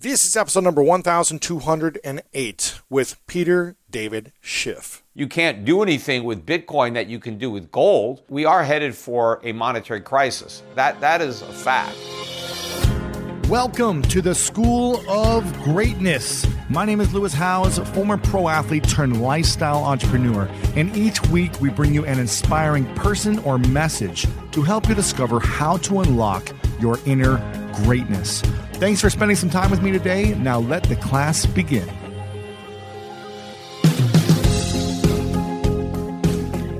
This is episode number 1208 with Peter David Schiff. You can't do anything with Bitcoin that you can do with gold. We are headed for a monetary crisis. That that is a fact. Welcome to the School of Greatness. My name is Lewis Howes, former pro athlete turned lifestyle entrepreneur, and each week we bring you an inspiring person or message to help you discover how to unlock your inner greatness. Thanks for spending some time with me today. Now let the class begin.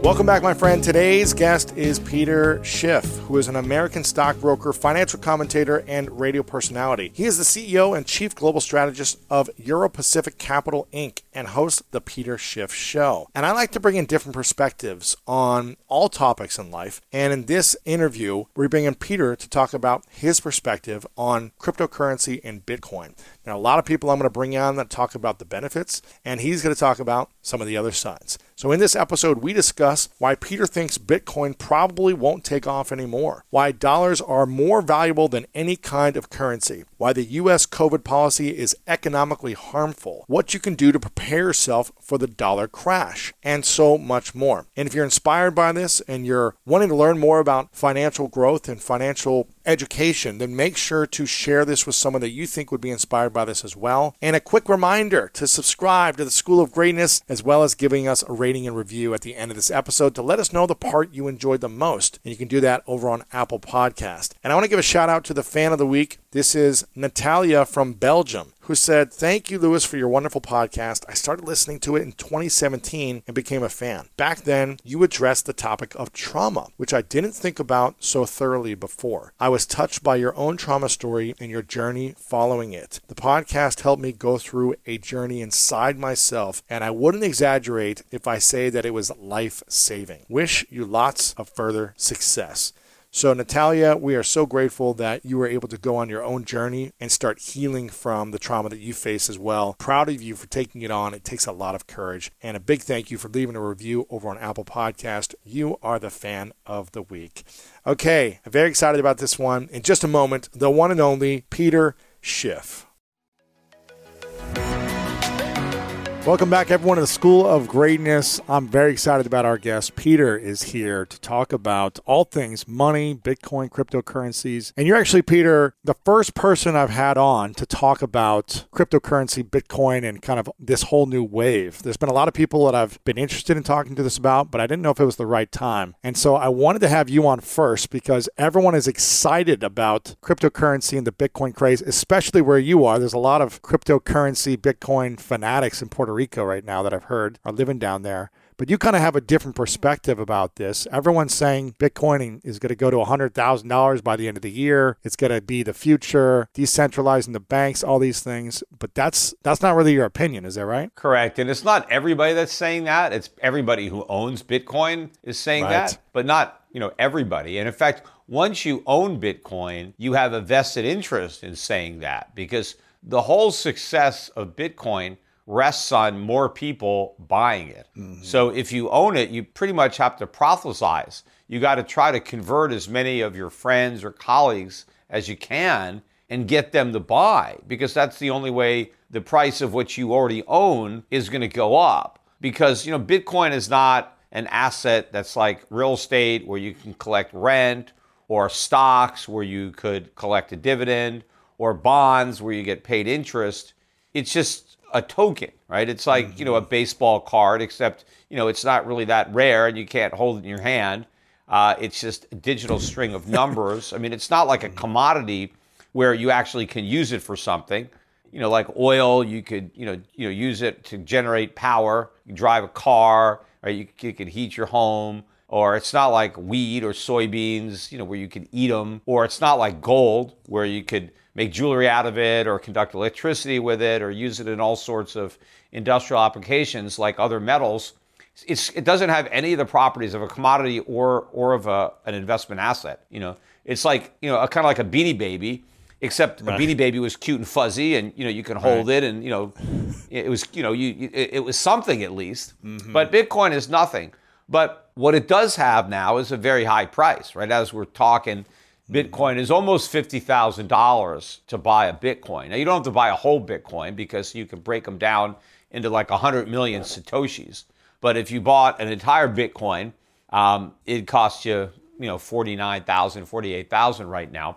Welcome back, my friend. Today's guest is Peter Schiff, who is an American stockbroker, financial commentator, and radio personality. He is the CEO and chief global strategist of Euro Pacific Capital Inc. and hosts the Peter Schiff Show. And I like to bring in different perspectives on all topics in life. And in this interview, we bring in Peter to talk about his perspective on cryptocurrency and Bitcoin. Now, a lot of people I'm going to bring on that talk about the benefits, and he's going to talk about some of the other sides. So, in this episode, we discuss why Peter thinks Bitcoin probably won't take off anymore, why dollars are more valuable than any kind of currency, why the U.S. COVID policy is economically harmful, what you can do to prepare yourself for the dollar crash, and so much more. And if you're inspired by this and you're wanting to learn more about financial growth and financial education, then make sure to share this with someone that you think would be inspired by this as well. And a quick reminder to subscribe to the School of Greatness, as well as giving us a rating and review at the end of this episode to let us know the part you enjoyed the most. And you can do that over on Apple Podcast. And I want to give a shout out to the fan of the week. This is Natalia from Belgium who said, Thank you, Lewis, for your wonderful podcast. I started listening to it in 2017 and became a fan. Back then, you addressed the topic of trauma, which I didn't think about so thoroughly before. I was touched by your own trauma story and your journey following it. The podcast helped me go through a journey inside myself, and I wouldn't exaggerate if I say that it was life saving. Wish you lots of further success. So, Natalia, we are so grateful that you were able to go on your own journey and start healing from the trauma that you face as well. Proud of you for taking it on. It takes a lot of courage. And a big thank you for leaving a review over on Apple Podcast. You are the fan of the week. Okay, I'm very excited about this one. In just a moment, the one and only Peter Schiff. Welcome back, everyone, to the School of Greatness. I'm very excited about our guest. Peter is here to talk about all things money, Bitcoin, cryptocurrencies. And you're actually, Peter, the first person I've had on to talk about cryptocurrency, Bitcoin, and kind of this whole new wave. There's been a lot of people that I've been interested in talking to this about, but I didn't know if it was the right time. And so I wanted to have you on first because everyone is excited about cryptocurrency and the Bitcoin craze, especially where you are. There's a lot of cryptocurrency, Bitcoin fanatics in Puerto Rico right now that I've heard are living down there. But you kind of have a different perspective about this. Everyone's saying Bitcoin is going to go to $100,000 by the end of the year. It's going to be the future, decentralizing the banks, all these things. But that's that's not really your opinion, is that right? Correct. And it's not everybody that's saying that. It's everybody who owns Bitcoin is saying Right. that, but not, you know, everybody. And in fact, once you own Bitcoin, you have a vested interest in saying that because the whole success of Bitcoin rests on more people buying it. Mm-hmm. So if you own it, you pretty much have to prophesize. You got to try to convert as many of your friends or colleagues as you can and get them to buy because that's the only way the price of what you already own is going to go up. Because, you know, Bitcoin is not an asset that's like real estate where you can collect rent or stocks where you could collect a dividend or bonds where you get paid interest. It's just a token, right? It's like, you know, a baseball card, except, you know, it's not really that rare and you can't hold it in your hand. Uh, it's just a digital string of numbers. I mean, it's not like a commodity where you actually can use it for something. You know, like oil, you could, you know, you know, use it to generate power. You drive a car, or you, you could heat your home. Or it's not like wheat or soybeans, you know, where you could eat them. Or it's not like gold, where you could make jewelry out of it, or conduct electricity with it, or use it in all sorts of industrial applications like other metals. It's, it doesn't have any of the properties of a commodity or or of a, an investment asset. You know, it's like you know, a, kind of like a beanie baby, except a beanie baby was cute and fuzzy, and you know, you can hold it, and you know, it was you know, you it, it was something at least. Mm-hmm. But Bitcoin is nothing. But what it does have now is a very high price, right? As we're talking, Bitcoin is almost $50,000 to buy a Bitcoin. Now, you don't have to buy a whole Bitcoin because you can break them down into like 100 million Satoshis. But if you bought an entire Bitcoin, um, it costs you, you know, 49,000, 48,000 right now.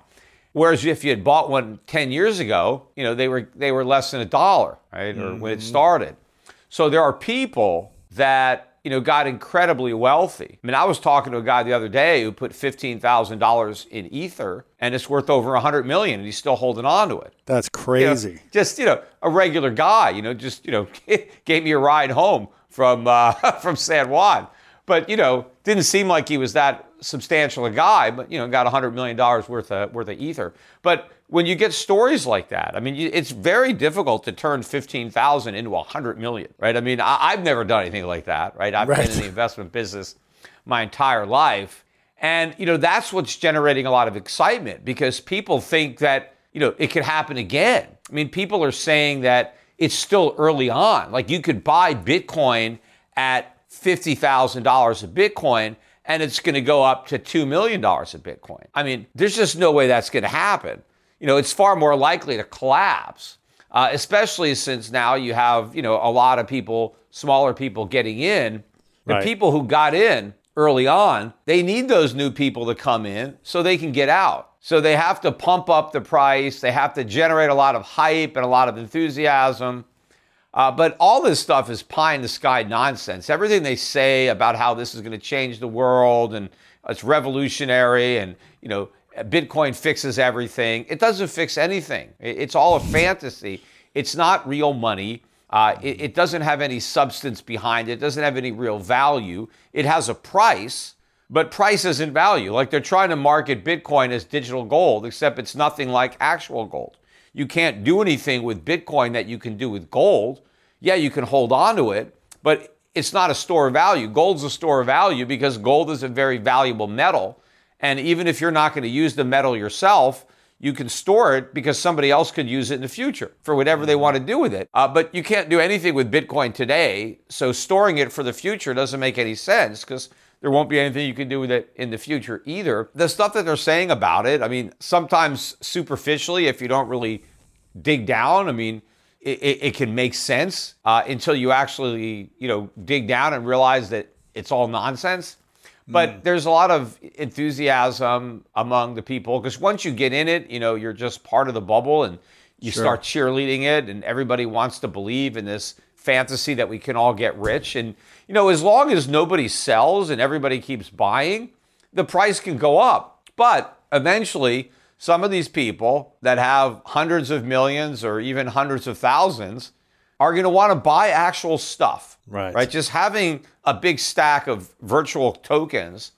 Whereas if you had bought one 10 years ago, you know, they were, they were less than a dollar, right? Or when it started. So there are people that you know, got incredibly wealthy. I mean, I was talking to a guy the other day who put fifteen thousand dollars in Ether, and it's worth over a hundred million, and he's still holding on to it. That's crazy. You know, just you know, a regular guy, you know, just you know, gave me a ride home from uh, from San Juan, but you know, didn't seem like he was that substantial a guy, but you know, got a hundred million dollars worth of worth of Ether, but when you get stories like that, I mean, it's very difficult to turn 15,000 into 100 million, right? I mean, I, have never done anything like that, right? I've right. been in the investment business my entire life. And, you know, that's what's generating a lot of excitement because people think that, you know, it could happen again. I mean, people are saying that it's still early on. Like you could buy Bitcoin at $50,000 of Bitcoin and it's going to go up to $2 million of Bitcoin. I mean, there's just no way that's going to happen you know, it's far more likely to collapse, uh, especially since now you have, you know, a lot of people, smaller people getting in. The right. people who got in early on, they need those new people to come in so they can get out. So they have to pump up the price, they have to generate a lot of hype and a lot of enthusiasm. Uh, but all this stuff is pie in the sky nonsense. Everything they say about how this is going to change the world and it's revolutionary and you know Bitcoin fixes everything. It doesn't fix anything. It's all a fantasy. It's not real money. Uh, it, it, doesn't have any substance behind it. It doesn't have any real value. It has a price, but price isn't value. Like they're trying to market Bitcoin as digital gold, except it's nothing like actual gold. You can't do anything with Bitcoin that you can do with gold. Yeah, you can hold on to it, but it's not a store of value. Gold's a store of value because gold is a very valuable metal and even if you're not going to use the metal yourself, you can store it because somebody else could use it in the future for whatever they want to do with it. Uh, but you can't do anything with Bitcoin today. So storing it for the future doesn't make any sense because there won't be anything you can do with it in the future either. The stuff that they're saying about it, I mean, sometimes superficially, if you don't really dig down, I mean, it, it, it can make sense uh, until you actually, you know, dig down and realize that it's all nonsense. But mm. there's a lot of enthusiasm among the people because once you get in it, you know, you're just part of the bubble and you sure. start cheerleading it, and everybody wants to believe in this fantasy that we can all get rich. And, you know, as long as nobody sells and everybody keeps buying, the price can go up. But eventually, some of these people that have hundreds of millions or even hundreds of thousands are going to want to buy actual stuff. Right. Right. Just having a big stack of virtual tokens,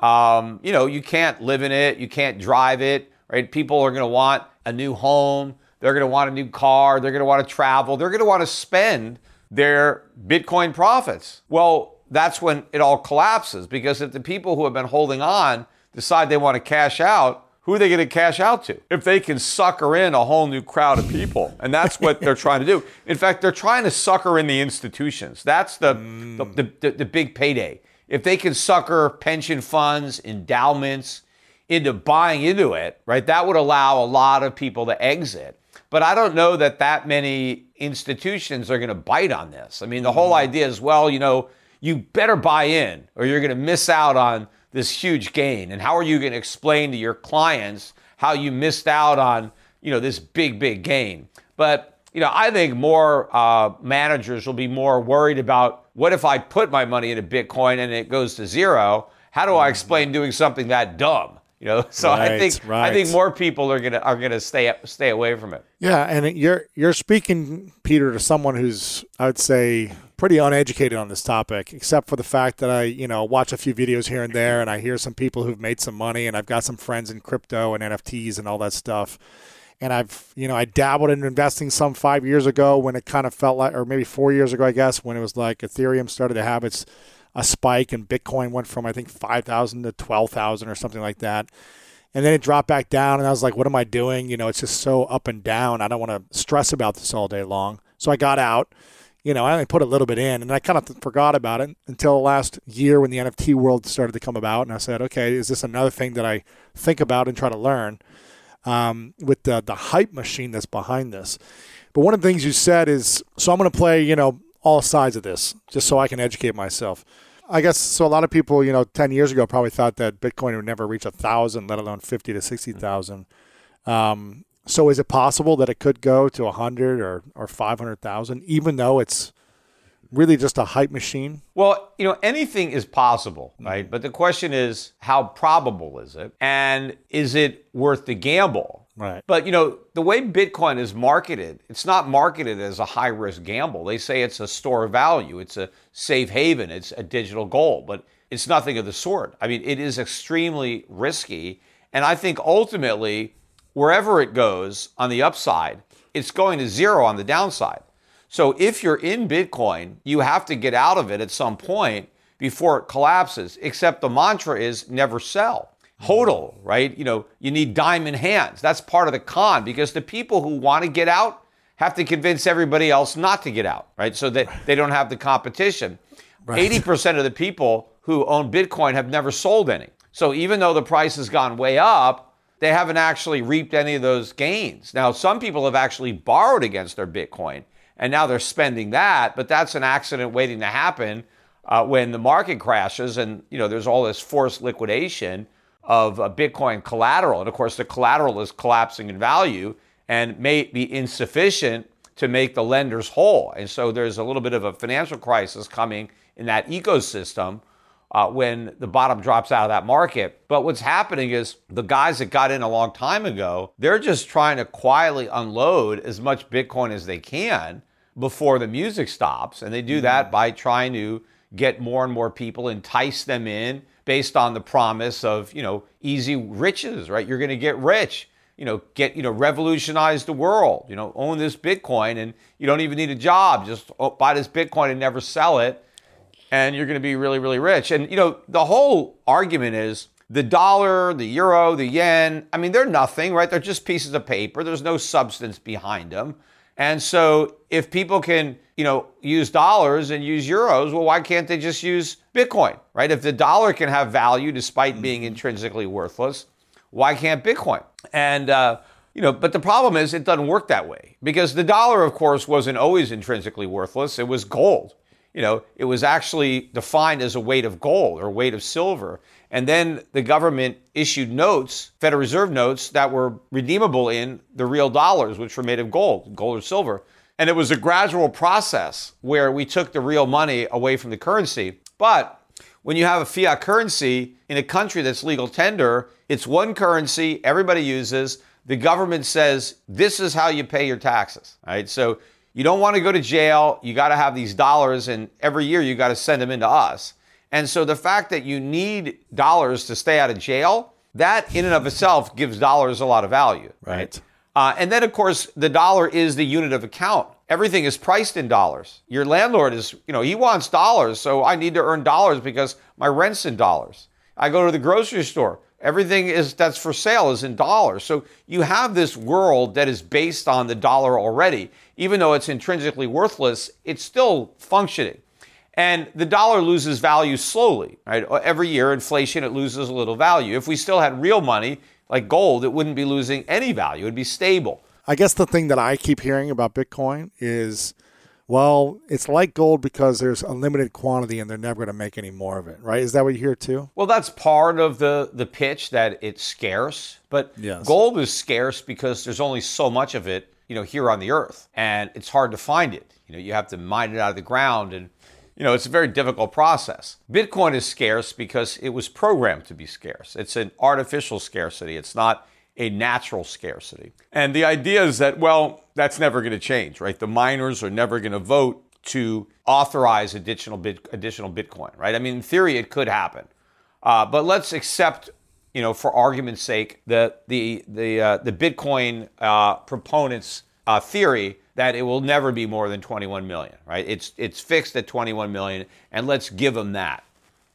um, you know, you can't live in it, you can't drive it, right? People are going to want a new home, they're going to want a new car, they're going to want to travel, they're going to want to spend their Bitcoin profits. Well, that's when it all collapses because if the people who have been holding on decide they want to cash out, who are they going to cash out to? If they can sucker in a whole new crowd of people. And that's what they're trying to do. In fact, they're trying to sucker in the institutions. That's the, mm. the, the, the, big payday. If they can sucker pension funds, endowments into buying into it, right, that would allow a lot of people to exit. But I don't know that that many institutions are going to bite on this. I mean, the whole mm. idea is, well, you know, you better buy in or you're going to miss out on this huge gain? And how are you going to explain to your clients how you missed out on, you know, this big, big gain? But, you know, I think more uh, managers will be more worried about what if I put my money into Bitcoin and it goes to zero? How do I mm-hmm. explain doing something that dumb? You know, so right, I think right. I think more people are gonna are gonna stay stay away from it. Yeah, and you're you're speaking, Peter, to someone who's I would say pretty uneducated on this topic, except for the fact that I, you know, watch a few videos here and there, and I hear some people who've made some money, and I've got some friends in crypto and NFTs and all that stuff. And I've, you know, I dabbled in investing some five years ago when it kind of felt like, or maybe four years ago, I guess, when it was like Ethereum started to have its a spike and Bitcoin went from I think five thousand to twelve thousand or something like that. And then it dropped back down, and I was like, "What am I doing?" You know, it's just so up and down. I don't want to stress about this all day long. So I got out you know, I only put a little bit in and I kind of forgot about it until last year when the NFT world started to come about. And I said, okay, is this another thing that I think about and try to learn um, with the, the hype machine that's behind this? But one of the things you said is, so I'm going to play, you know, all sides of this just so I can educate myself. I guess so. A lot of people, you know, ten years ago probably thought that Bitcoin would never reach a thousand, let alone fifty to sixty thousand. Um, so is it possible that it could go to a hundred or or five hundred thousand, even though it's really just a hype machine? Well, you know, anything is possible, right? But the question is, how probable is it, and is it worth the gamble? Right. But you know, the way Bitcoin is marketed, it's not marketed as a high risk gamble. They say it's a store of value, it's a safe haven, it's a digital gold, but it's nothing of the sort. I mean, it is extremely risky, and I think ultimately wherever it goes on the upside, it's going to zero on the downside. So if you're in Bitcoin, you have to get out of it at some point before it collapses. Except the mantra is never sell hodl, right? You know, you need diamond hands. That's part of the con because the people who want to get out have to convince everybody else not to get out, right? So that they don't have the competition. Right. 80% of the people who own Bitcoin have never sold any. So even though the price has gone way up, they haven't actually reaped any of those gains. Now, some people have actually borrowed against their Bitcoin and now they're spending that, but that's an accident waiting to happen uh, when the market crashes and you know there's all this forced liquidation of uh, Bitcoin collateral. And of course, the collateral is collapsing in value and may be insufficient to make the lenders whole. And so there's a little bit of a financial crisis coming in that ecosystem uh, when the bottom drops out of that market. But what's happening is the guys that got in a long time ago, they're just trying to quietly unload as much Bitcoin as they can before the music stops. And they do that mm-hmm. by trying to get more and more people, entice them in based on the promise of, you know, easy riches, right? You're going to get rich, you know, get, you know, revolutionize the world, you know, own this Bitcoin and you don't even need a job. Just oh, buy this Bitcoin and never sell it. And you're going to be really, really rich. And, you know, the whole argument is the dollar, the euro, the yen, I mean, they're nothing, right? They're just pieces of paper. There's no substance behind them. And so if people can, you know, use dollars and use euros, well, why can't they just use Bitcoin, right? If the dollar can have value despite being mm-hmm. intrinsically worthless, why can't Bitcoin? And, uh, you know, but the problem is it doesn't work that way because the dollar, of course, wasn't always intrinsically worthless. It was gold. You know, it was actually defined as a weight of gold or weight of silver. And then the government issued notes, Federal Reserve notes, that were redeemable in the real dollars, which were made of gold, gold or silver. And it was a gradual process where we took the real money away from the currency. But when you have a fiat currency in a country that's legal tender, it's one currency everybody uses. The government says this is how you pay your taxes, right? So you don't want to go to jail. You got to have these dollars, and every year you got to send them into us. And so the fact that you need dollars to stay out of jail, that in and of itself gives dollars a lot of value. Right. right? Uh, and then, of course, the dollar is the unit of account. Everything is priced in dollars. Your landlord is, you know, he wants dollars, so I need to earn dollars because my rent's in dollars. I go to the grocery store. Everything is that's for sale is in dollars. So you have this world that is based on the dollar already. Even though it's intrinsically worthless, it's still functioning. And the dollar loses value slowly, right? Every year, inflation, it loses a little value. If we still had real money, like gold, it wouldn't be losing any value. It would be stable. I guess the thing that I keep hearing about Bitcoin is, well, it's like gold because there's a limited quantity and they're never going to make any more of it, right? Is that what you hear too? Well, that's part of the the pitch that it's scarce, but yes. gold is scarce because there's only so much of it, you know, here on the earth, and it's hard to find it. You know, you have to mine it out of the ground and you know, it's a very difficult process. Bitcoin is scarce because it was programmed to be scarce. It's an artificial scarcity. It's not a natural scarcity. And the idea is that, well, that's never going to change, right? The miners are never going to vote to authorize additional bit, additional Bitcoin, right? I mean, in theory, it could happen, uh, but let's accept, you know, for argument's sake, the the the uh, the Bitcoin uh, proponents' uh, theory that it will never be more than 21 million, right? It's it's fixed at 21 million, and let's give them that.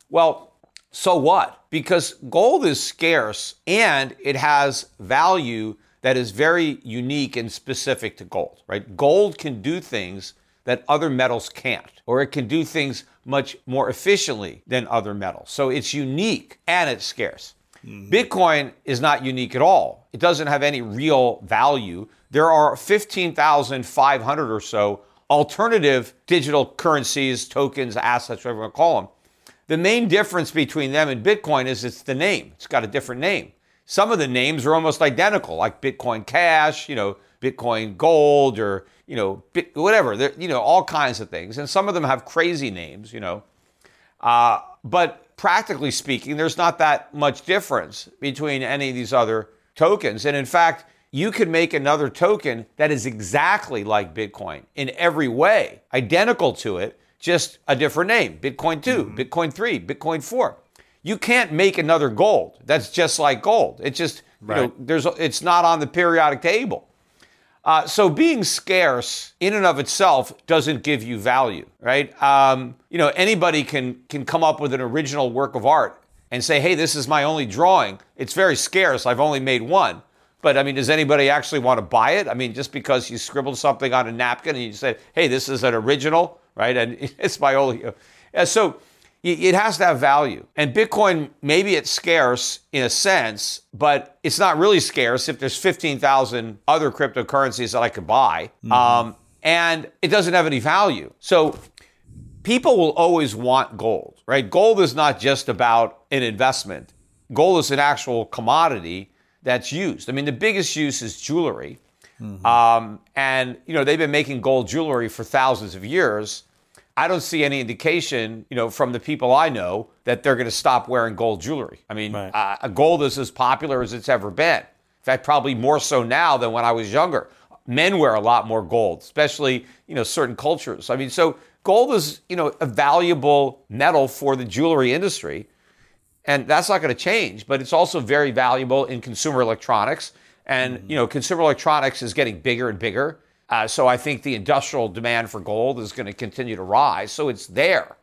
Well, so what? Because gold is scarce and it has value that is very unique and specific to gold, right? Gold can do things that other metals can't, or it can do things much more efficiently than other metals. So it's unique and it's scarce. Mm-hmm. Bitcoin is not unique at all. It doesn't have any real value. There are 15,500 or so alternative digital currencies, tokens, assets, whatever you want to call them. The main difference between them and Bitcoin is it's the name. It's got a different name. Some of the names are almost identical, like Bitcoin Cash, you know, Bitcoin Gold, or you know, Bit, whatever. They're, you know, all kinds of things, and some of them have crazy names, you know. Uh, but practically speaking, there's not that much difference between any of these other tokens, and in fact, you could make another token that is exactly like Bitcoin in every way, identical to it, just a different name Bitcoin 2, mm-hmm. Bitcoin 3, Bitcoin 4. You can't make another gold that's just like gold. It's just, right. you know, there's, it's not on the periodic table. Uh, so being scarce in and of itself doesn't give you value, right? Um, you know, anybody can can come up with an original work of art and say, "Hey, this is my only drawing. It's very scarce. I've only made one." But I mean, does anybody actually want to buy it? I mean, just because you scribbled something on a napkin and you said, "Hey, this is an original," right? And it's my only. Uh, so it has to have value. And Bitcoin, maybe it's scarce in a sense, but it's not really scarce if there's 15,000 other cryptocurrencies that I could buy. Mm-hmm. Um, and it doesn't have any value. So people will always want gold, right? Gold is not just about an investment. Gold is an actual commodity that's used. I mean, the biggest use is jewelry. Mm-hmm. Um, and, you know, they've been making gold jewelry for thousands of years. I don't see any indication, you know, from the people I know that they're going to stop wearing gold jewelry. I mean, right. uh, gold is as popular as it's ever been. In fact, probably more so now than when I was younger. Men wear a lot more gold, especially, you know, certain cultures. I mean, so gold is, you know, a valuable metal for the jewelry industry. And that's not going to change, but it's also very valuable in consumer electronics. And, mm-hmm. you know, consumer electronics is getting bigger and bigger. Uh, so I think the industrial demand for gold is going to continue to rise. So it's there.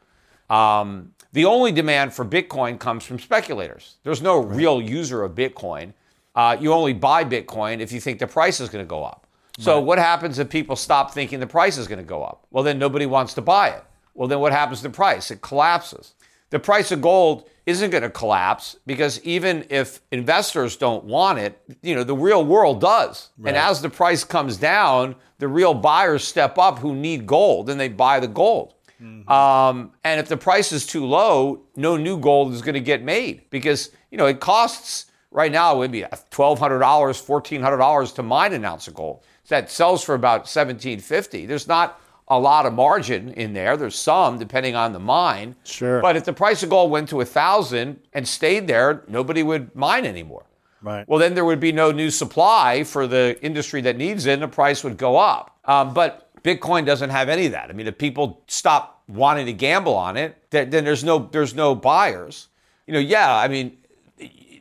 Um, the only demand for Bitcoin comes from speculators. There's no real user of Bitcoin. Uh, you only buy Bitcoin if you think the price is going to go up. So right. what happens if people stop thinking the price is going to go up? Well, then nobody wants to buy it. Well, then what happens to the price? It collapses. The price of gold isn't going to collapse because even if investors don't want it, you know, the real world does. Right. And as the price comes down, the real buyers step up who need gold and they buy the gold. Mm-hmm. Um, and if the price is too low, no new gold is going to get made because, you know, it costs right now, it would be $1,200, $1,400 to mine an ounce of gold. That sells for about 1750 There's not a lot of margin in there. There's some depending on the mine. Sure. But if the price of gold went to a thousand and stayed there, nobody would mine anymore. Right. Well, then there would be no new supply for the industry that needs it, and the price would go up. Um, but Bitcoin doesn't have any of that. I mean, if people stop wanting to gamble on it, then, then there's no there's no buyers. You know, yeah. I mean,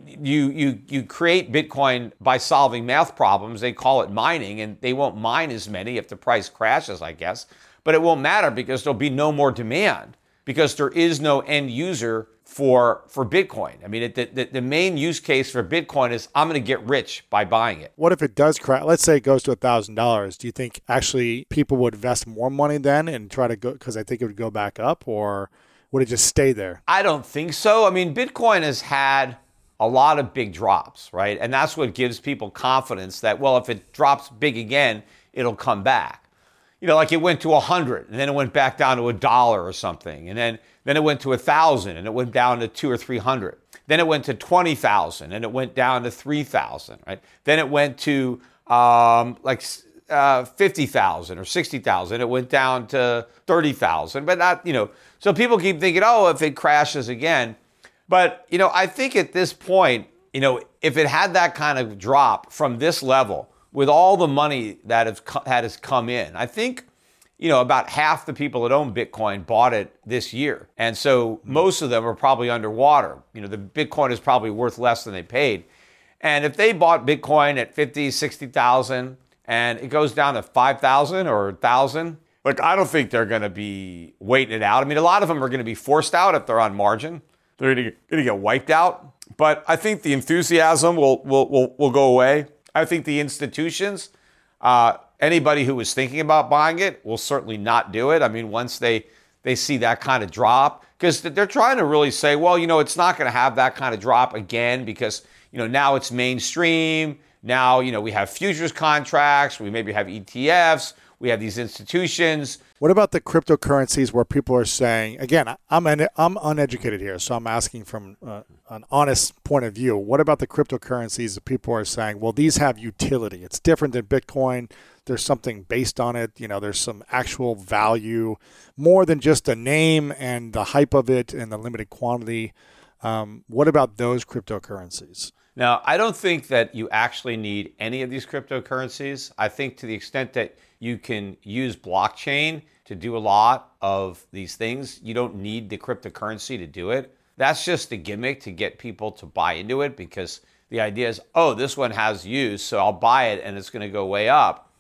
you you you create Bitcoin by solving math problems. They call it mining, and they won't mine as many if the price crashes, I guess. But it won't matter because there'll be no more demand because there is no end user for for Bitcoin. I mean, it, the, the main use case for Bitcoin is I'm going to get rich by buying it. What if it does crash? Let's say it goes to thousand dollars. Do you think actually people would invest more money then and try to go because I think it would go back up, or would it just stay there? I don't think so. I mean, Bitcoin has had a lot of big drops, right? And that's what gives people confidence that, well, if it drops big again, it'll come back. You know, like it went to 100 and then it went back down to a dollar or something. And then, then it went to 1,000 and it went down to two or 300. Then it went to 20,000 and it went down to 3,000, right? Then it went to um, like uh, 50,000 or 60,000. It went down to 30,000, but not, you know. So people keep thinking, oh, if it crashes again, but, you know, I think at this point, you know, if it had that kind of drop from this level with all the money that has, that has come in, I think, you know, about half the people that own Bitcoin bought it this year. And so most of them are probably underwater. You know, the Bitcoin is probably worth less than they paid. And if they bought Bitcoin at 50, 60,000 and it goes down to 5,000 or 1,000, look, I don't think they're going to be waiting it out. I mean, a lot of them are going to be forced out if they're on margin. They're going to get wiped out. But I think the enthusiasm will, will, will, will go away. I think the institutions, uh, anybody who was thinking about buying it will certainly not do it. I mean, once they they see that kind of drop, because they're trying to really say, well, you know, it's not going to have that kind of drop again because you know now it's mainstream. Now you know we have futures contracts. We maybe have ETFs. We have these institutions. What about the cryptocurrencies where people are saying, again, I'm an, I'm uneducated here, so I'm asking from uh, an honest point of view. What about the cryptocurrencies that people are saying, well, these have utility. It's different than Bitcoin. There's something based on it. You know, there's some actual value, more than just a name and the hype of it and the limited quantity. Um, what about those cryptocurrencies? Now, I don't think that you actually need any of these cryptocurrencies. I think to the extent that you can use blockchain to do a lot of these things. You don't need the cryptocurrency to do it. That's just a gimmick to get people to buy into it because the idea is, oh, this one has use, so I'll buy it and it's going to go way up.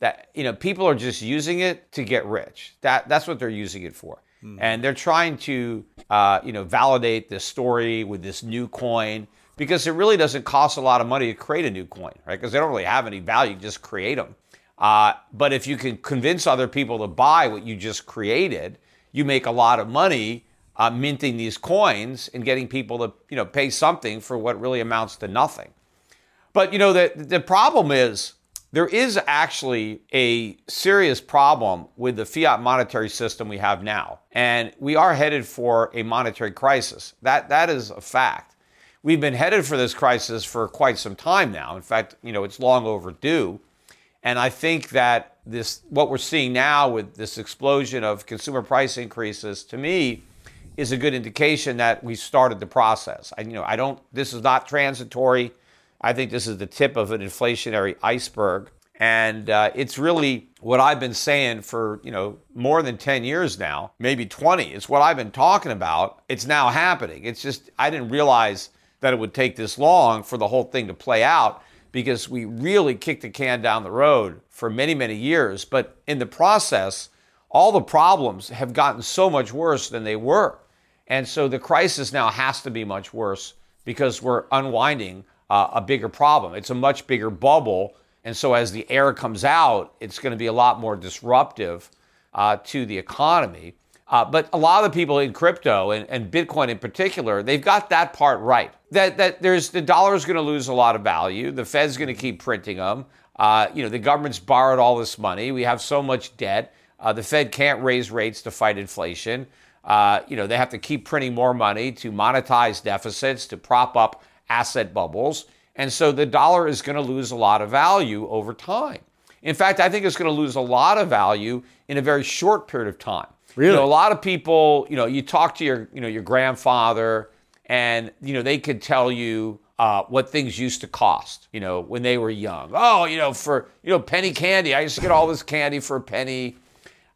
That you know, people are just using it to get rich. That that's what they're using it for, mm. and they're trying to uh, you know validate this story with this new coin because it really doesn't cost a lot of money to create a new coin, right? Because they don't really have any value; just create them. Uh, but if you can convince other people to buy what you just created, you make a lot of money uh, minting these coins and getting people to you know pay something for what really amounts to nothing. But you know the the problem is there is actually a serious problem with the fiat monetary system we have now, and we are headed for a monetary crisis. That that is a fact. We've been headed for this crisis for quite some time now. In fact, you know it's long overdue. And I think that this, what we're seeing now with this explosion of consumer price increases, to me, is a good indication that we started the process. I, you know, I don't. This is not transitory. I think this is the tip of an inflationary iceberg, and uh, it's really what I've been saying for you know more than ten years now, maybe twenty. It's what I've been talking about. It's now happening. It's just I didn't realize that it would take this long for the whole thing to play out because we really kicked the can down the road for many, many years. But in the process, all the problems have gotten so much worse than they were. And so the crisis now has to be much worse because we're unwinding uh, a bigger problem. It's a much bigger bubble. And so as the air comes out, it's going to be a lot more disruptive uh, to the economy. Uh, but a lot of the people in crypto and, and Bitcoin in particular, they've got that part right. That that there's the dollar is going to lose a lot of value. The Fed's going to keep printing them. Uh, you know, the government's borrowed all this money. We have so much debt. Uh, the Fed can't raise rates to fight inflation. Uh, you know, they have to keep printing more money to monetize deficits, to prop up asset bubbles. And so the dollar is going to lose a lot of value over time. In fact, I think it's going to lose a lot of value in a very short period of time. Really? You know, a lot of people, you know, you talk to your, you know, your grandfather and, you know, they could tell you uh, what things used to cost, you know, when they were young. Oh, you know, for, you know, penny candy. I used to get all this candy for a penny.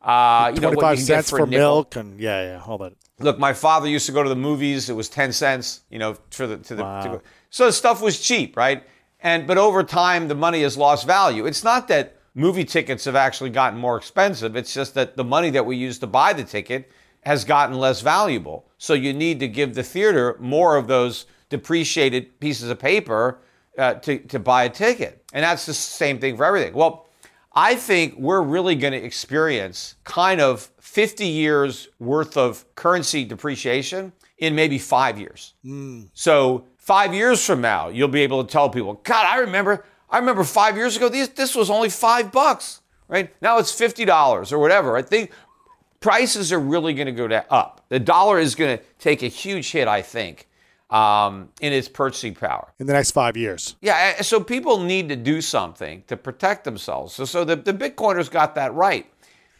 Uh, you know, what you cents for, for milk and yeah, yeah, all that. Look, my father used to go to the movies. It was 10 cents, you know, for the, to the, wow. to so the stuff was cheap, right? And, but over time, the money has lost value. It's not that, movie tickets have actually gotten more expensive. It's just that the money that we use to buy the ticket has gotten less valuable. So you need to give the theater more of those depreciated pieces of paper uh, to, to buy a ticket. And that's the same thing for everything. Well, I think we're really going to experience kind of 50 years worth of currency depreciation in maybe five years. Mm. So, five years from now, you'll be able to tell people, God, I remember I remember five years ago, these, this was only five bucks, right? Now it's $50 or whatever. I think prices are really going to go up. The dollar is going to take a huge hit, I think, um, in its purchasing power. In the next five years. Yeah, so people need to do something to protect themselves. So, so the, the Bitcoiners got that right.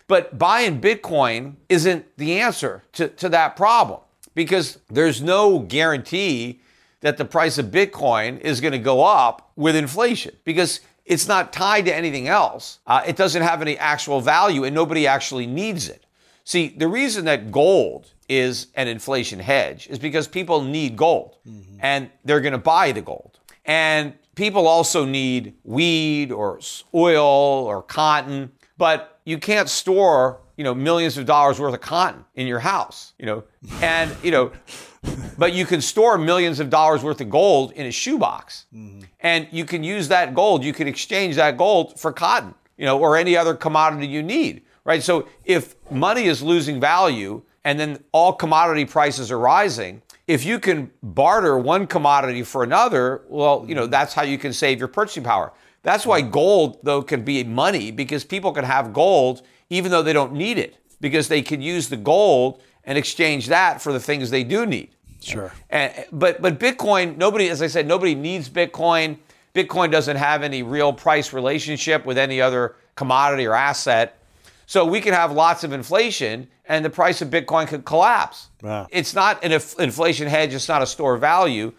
But buying Bitcoin isn't the answer to, to that problem because there's no guarantee that the price of Bitcoin is going to go up with inflation because it's not tied to anything else. Uh, it doesn't have any actual value and nobody actually needs it. See, the reason that gold is an inflation hedge is because people need gold mm-hmm. and they're going to buy the gold. And people also need weed or oil or cotton, but you can't store, you know, millions of dollars worth of cotton in your house, you know. And, you know, but you can store millions of dollars worth of gold in a shoebox. Mm-hmm. And you can use that gold, you can exchange that gold for cotton. you know, or any other commodity you need, right? So if money is losing value and then all commodity prices are rising, if you can barter one commodity for another, well, you know, that's how you can save your purchasing power. That's why gold, though, can be money because people can have gold even though they don't need it because they can use the gold and exchange that for the things they do need. Sure. And, but but Bitcoin, nobody, as I said, nobody needs Bitcoin. Bitcoin doesn't have any real price relationship with any other commodity or asset. So we can have lots of inflation and the price of Bitcoin could collapse. Wow. It's not an inflation hedge, it's not a store of value.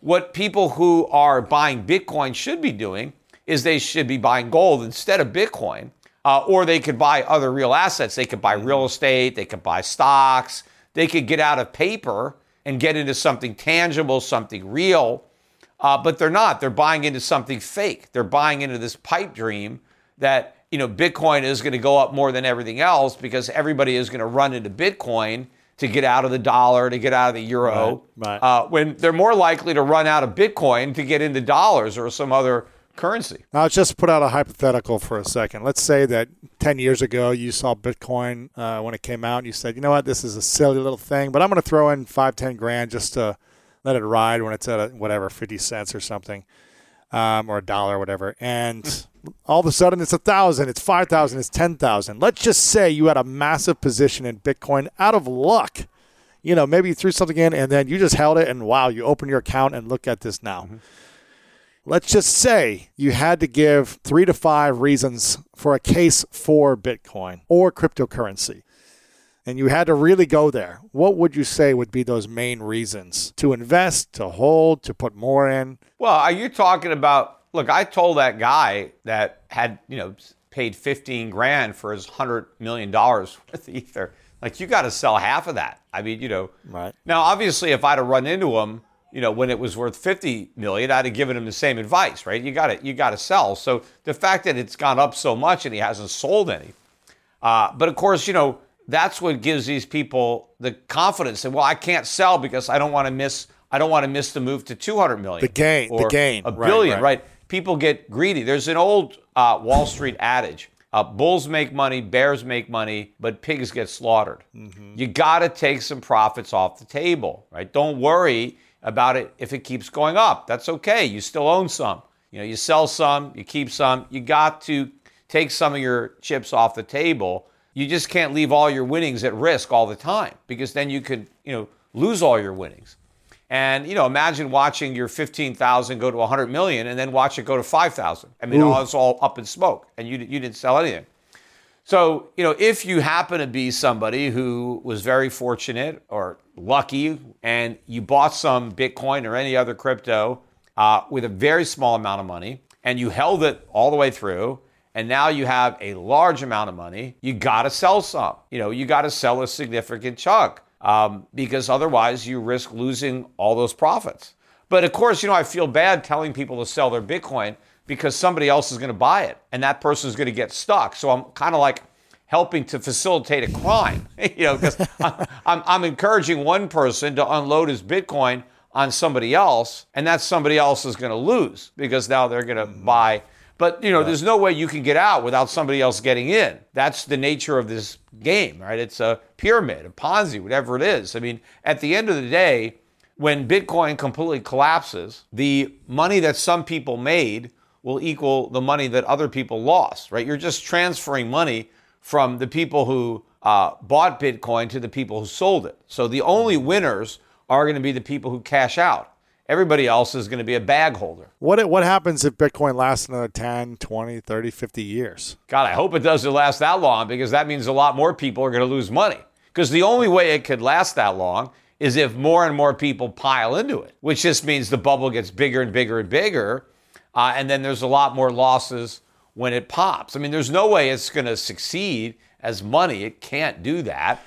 What people who are buying Bitcoin should be doing is they should be buying gold instead of Bitcoin. Uh, or they could buy other real assets. They could buy real estate, they could buy stocks, they could get out of paper and get into something tangible, something real. Uh, but they're not. They're buying into something fake. They're buying into this pipe dream that you know Bitcoin is going to go up more than everything else because everybody is going to run into Bitcoin to get out of the dollar, to get out of the euro. Right, right. Uh, when they're more likely to run out of Bitcoin to get into dollars or some other currency. Now, let's just put out a hypothetical for a second. Let's say that 10 years ago you saw Bitcoin uh, when it came out and you said, you know what, this is a silly little thing, but I'm going to throw in five, 10 grand just to let it ride when it's at a, whatever, 50 cents or something, um, or a dollar or whatever. And all of a sudden it's a thousand, it's 5,000, it's 10,000. Let's just say you had a massive position in Bitcoin out of luck. You know, maybe you threw something in and then you just held it and wow, you open your account and look at this now. Mm-hmm let's just say you had to give three to five reasons for a case for Bitcoin or cryptocurrency, and you had to really go there, what would you say would be those main reasons to invest, to hold, to put more in? Well, are you talking about? Look, I told that guy that had, you know, paid 15 grand for his $100 million worth of Ether. Like, you got to sell half of that. I mean, you know. Right. Now, obviously, if I'd have run into him, you know, when it was worth 50 million, I'd have given him the same advice, right? You got to you got to sell. So the fact that it's gone up so much and he hasn't sold any, uh, but of course, you know, that's what gives these people the confidence that well, I can't sell because I don't want to miss I don't want to miss the move to 200 million. The gain, the gain, a billion, right, right. right? People get greedy. There's an old uh, Wall Street adage. Uh, bulls make money, bears make money, but pigs get slaughtered. Mm-hmm. You got to take some profits off the table, right? Don't worry about it if it keeps going up. That's okay. You still own some. You know, you sell some, you keep some. You got to take some of your chips off the table. You just can't leave all your winnings at risk all the time because then you could, you know, lose all your winnings. And you know, imagine watching your 15,000 go to 100 million and then watch it go to 5,000. I mean, all it's all up in smoke and you you didn't sell anything. So, you know, if you happen to be somebody who was very fortunate or lucky and you bought some Bitcoin or any other crypto uh, with a very small amount of money and you held it all the way through, and now you have a large amount of money, you got to sell some. You know, you got to sell a significant chunk um, because otherwise you risk losing all those profits. But of course, you know, I feel bad telling people to sell their Bitcoin because somebody else is going to buy it and that person is going to get stuck. So I'm kind of like helping to facilitate a crime, you know, because I'm, I'm, I'm encouraging one person to unload his Bitcoin on somebody else, and that somebody else is going to lose because now they're going to mm-hmm. buy. But you know, there's no way you can get out without somebody else getting in. That's the nature of this game, right? It's a pyramid, a Ponzi, whatever it is. I mean, at the end of the day, when Bitcoin completely collapses, the money that some people made will equal the money that other people lost, right? You're just transferring money from the people who uh, bought Bitcoin to the people who sold it. So the only winners are going to be the people who cash out. Everybody else is going to be a bag holder. What what happens if Bitcoin lasts another 10, 20, 30, 50 years? God, I hope it doesn't last that long because that means a lot more people are going to lose money. Because the only way it could last that long is if more and more people pile into it, which just means the bubble gets bigger and bigger and bigger. Uh, and then there's a lot more losses when it pops. I mean, there's no way it's going to succeed as money. It can't do that.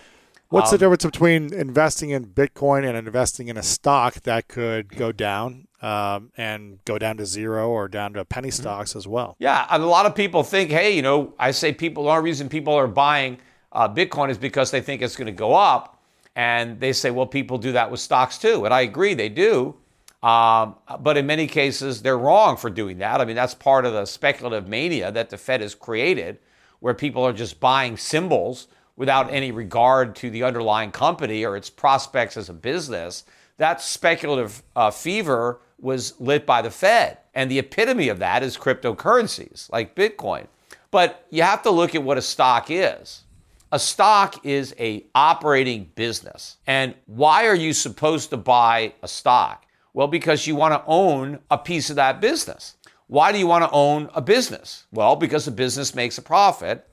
What's um, the difference between investing in Bitcoin and investing in a stock that could go down um, and go down to zero or down to penny mm-hmm. stocks as well? Yeah, and a lot of people think, hey, you know, I say people, the only reason people are buying uh, Bitcoin is because they think it's going to go up. And they say, well, people do that with stocks too. And I agree, they do. Um, but in many cases, they're wrong for doing that. I mean, that's part of the speculative mania that the Fed has created, where people are just buying symbols without any regard to the underlying company or its prospects as a business. That speculative uh, fever was lit by the Fed. And the epitome of that is cryptocurrencies like Bitcoin. But you have to look at what a stock is. A stock is a operating business. And why are you supposed to buy a stock? Well, because you want to own a piece of that business. Why do you want to own a business? Well, because the business makes a profit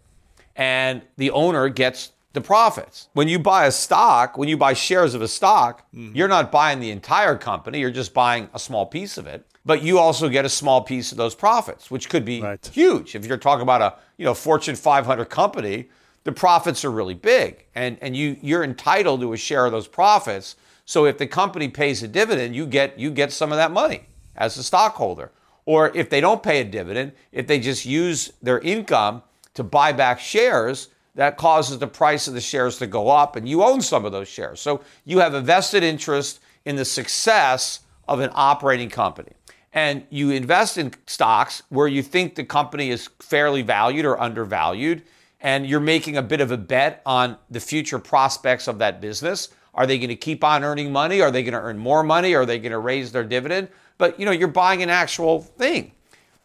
and the owner gets the profits. When you buy a stock, when you buy shares of a stock, mm-hmm. you're not buying the entire company, you're just buying a small piece of it. But you also get a small piece of those profits, which could be right. huge. If you're talking about a, you know, Fortune 500 company, the profits are really big and and you you're entitled to a share of those profits. So if the company pays a dividend, you get you get some of that money as a stockholder. Or if they don't pay a dividend, if they just use their income to buy back shares, that causes the price of the shares to go up and you own some of those shares. So you have a vested interest in the success of an operating company. And you invest in stocks where you think the company is fairly valued or undervalued, and you're making a bit of a bet on the future prospects of that business. Are they going to keep on earning money? Are they going to earn more money? Are they going to raise their dividend? But you know, you're buying an actual thing.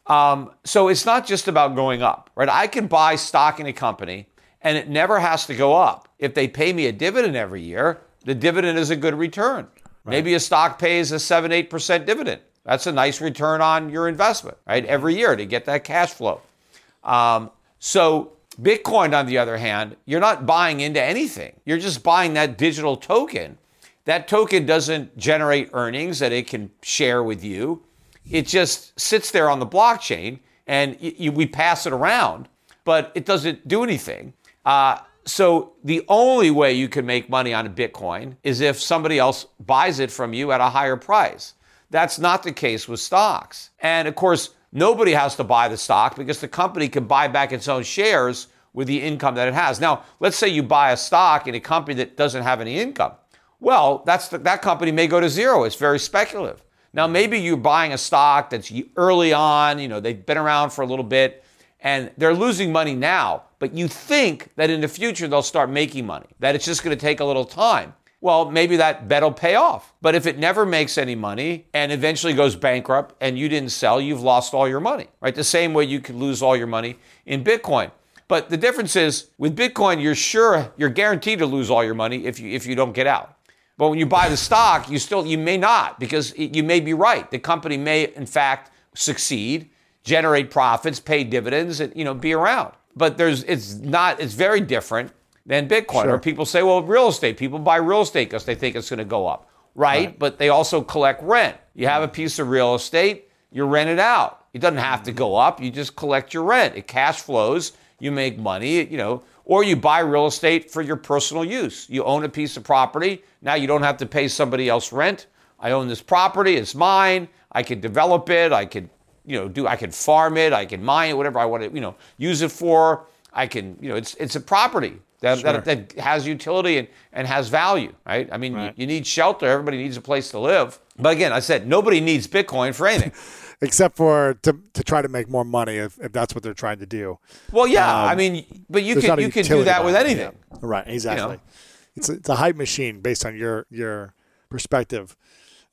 Um, so it's not just about going up, right? I can buy stock in a company and it never has to go up. If they pay me a dividend every year, the dividend is a good return. Right. Maybe a stock pays a 7 8% dividend. That's a nice return on your investment, right? Every year to get that cash flow. Um, so, Bitcoin, on the other hand, you're not buying into anything. You're just buying that digital token. That token doesn't generate earnings that it can share with you. It just sits there on the blockchain and we pass it around, but it doesn't do anything. Uh, so the only way you can make money on a Bitcoin is if somebody else buys it from you at a higher price. That's not the case with stocks. And of course, nobody has to buy the stock because the company can buy back its own shares with the income that it has. Now, let's say you buy a stock in a company that doesn't have any income. Well, that's the, that company may go to zero. It's very speculative. Now, maybe you're buying a stock that's early on, you know, they've been around for a little bit and they're losing money now, but you think that in the future they'll start making money, that it's just going to take a little time. Well, maybe that bet will pay off. But if it never makes any money and eventually goes bankrupt and you didn't sell, you've lost all your money, right? The same way you could lose all your money in Bitcoin. But the difference is with Bitcoin, you're sure you're guaranteed to lose all your money if you if you don't get out. But when you buy the stock, you still you may not because you may be right. The company may in fact succeed, generate profits, pay dividends, and you know be around. But there's it's not it's very different than Bitcoin. Sure. Or people say, well, real estate. People buy real estate because they think it's going to go up, right? right? But they also collect rent. You have a piece of real estate, you rent it out. It doesn't have to go up. You just collect your rent. It cash flows. You make money. You know or you buy real estate for your personal use. You own a piece of property. Now you don't have to pay somebody else rent. I own this property, it's mine. I can develop it. I could, you know, do I can farm it, I can mine it, whatever I want to, you know, use it for. I can, you know, it's it's a property that, sure. that, that, has utility and, and has value, right? I mean, right. You, you need shelter. Everybody needs a place to live. But again, I said nobody needs Bitcoin for anything. except for to, to try to make more money if, if that's what they're trying to do. Well, yeah, um, I mean, but you can you can do that with anything. Yeah. Right, exactly. You know? It's a, it's a hype machine based on your your perspective.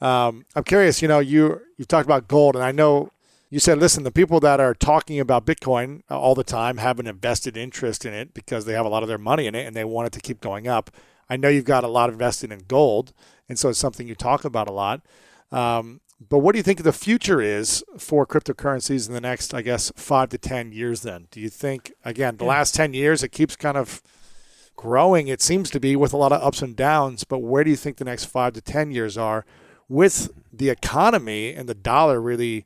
Um, I'm curious. You know, you you've talked about gold, and I know you said, listen, the people that are talking about Bitcoin all the time have an invested interest in it because they have a lot of their money in it and they want it to keep going up. I know you've got a lot invested in gold, and so it's something you talk about a lot. Um, but what do you think the future is for cryptocurrencies in the next, I guess, five to 10 years then? Do you think, again, the yeah. last 10 years, it keeps kind of growing, it seems to be, with a lot of ups and downs. But where do you think the next five to 10 years are with the economy and the dollar really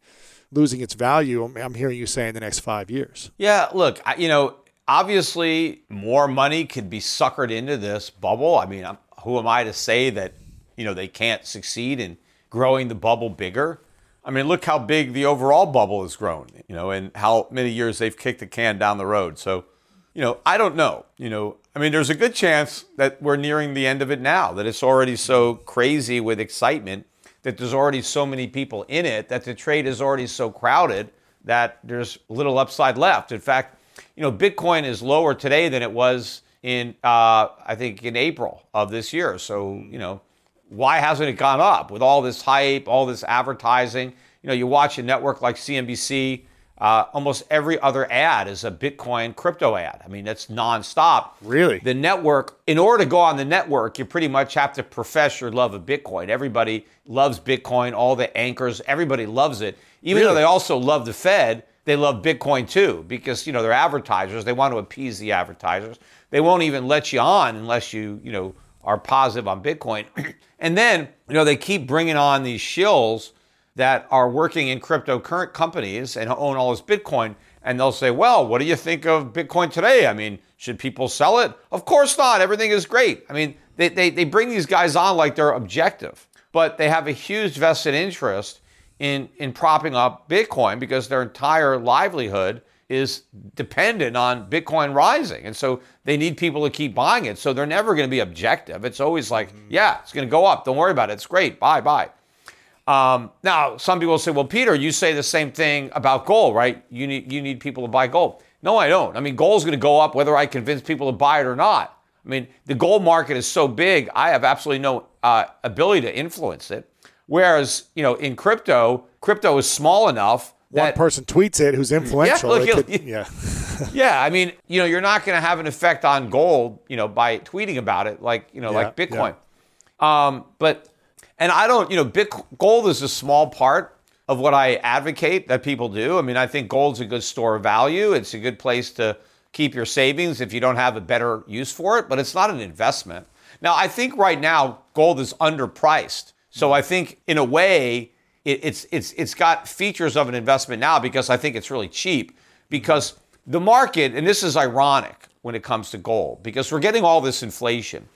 losing its value? I'm hearing you say in the next five years. Yeah, look, you know, obviously more money could be suckered into this bubble. I mean, who am I to say that, you know, they can't succeed in growing the bubble bigger. I mean, look how big the overall bubble has grown, you know, and how many years they've kicked the can down the road. So, you know, I don't know. You know, I mean, there's a good chance that we're nearing the end of it now, that it's already so crazy with excitement that there's already so many people in it that the trade is already so crowded that there's little upside left. In fact, you know, Bitcoin is lower today than it was in uh, I think in April of this year. So you know, why hasn't it gone up with all this hype, all this advertising? You know, you watch a network like CNBC. Uh, almost every other ad is a Bitcoin crypto ad. I mean, that's nonstop. Really? The network, in order to go on the network, you pretty much have to profess your love of Bitcoin. Everybody loves Bitcoin, all the anchors, everybody loves it. Even Really? though they also love the Fed, they love Bitcoin too because, you know, they're advertisers. They want to appease the advertisers. They won't even let you on unless you, you know, are positive on Bitcoin. and then, you know, they keep bringing on these shills that are working in cryptocurrency companies and own all this Bitcoin. And they'll say, well, what do you think of Bitcoin today? I mean, should people sell it? Of course not. Everything is great. I mean, they, they, they bring these guys on like they're objective, but they have a huge vested interest in, in propping up Bitcoin because their entire livelihood is dependent on Bitcoin rising. And so they need people to keep buying it. So they're never going to be objective. It's always like, mm-hmm. yeah, it's going to go up. Don't worry about it. It's great. Bye, bye. Um, now, some people say, well, Peter, you say the same thing about gold, right? You need, you need people to buy gold. No, I don't. I mean, gold's going to go up whether I convince people to buy it or not. I mean, the gold market is so big, I have absolutely no uh, ability to influence it. Whereas, you know, in crypto, crypto is small enough One person tweets it who's influential. look, it he'll- could- yeah. yeah, I mean, you know, you're not going to have an effect on gold, you know, by tweeting about it, like you know, Yeah, like Bitcoin. Um, but and I don't, you know, Bit- gold is a small part of what I advocate that people do. I mean, I think gold's a good store of value. It's a good place to keep your savings if you don't have a better use for it, but it's not an investment. Now, I think right now gold is underpriced. So I think in a way it, it's it's it's got features of an investment now because I think it's really cheap because the market and this is ironic when it comes to gold because we're getting all this inflation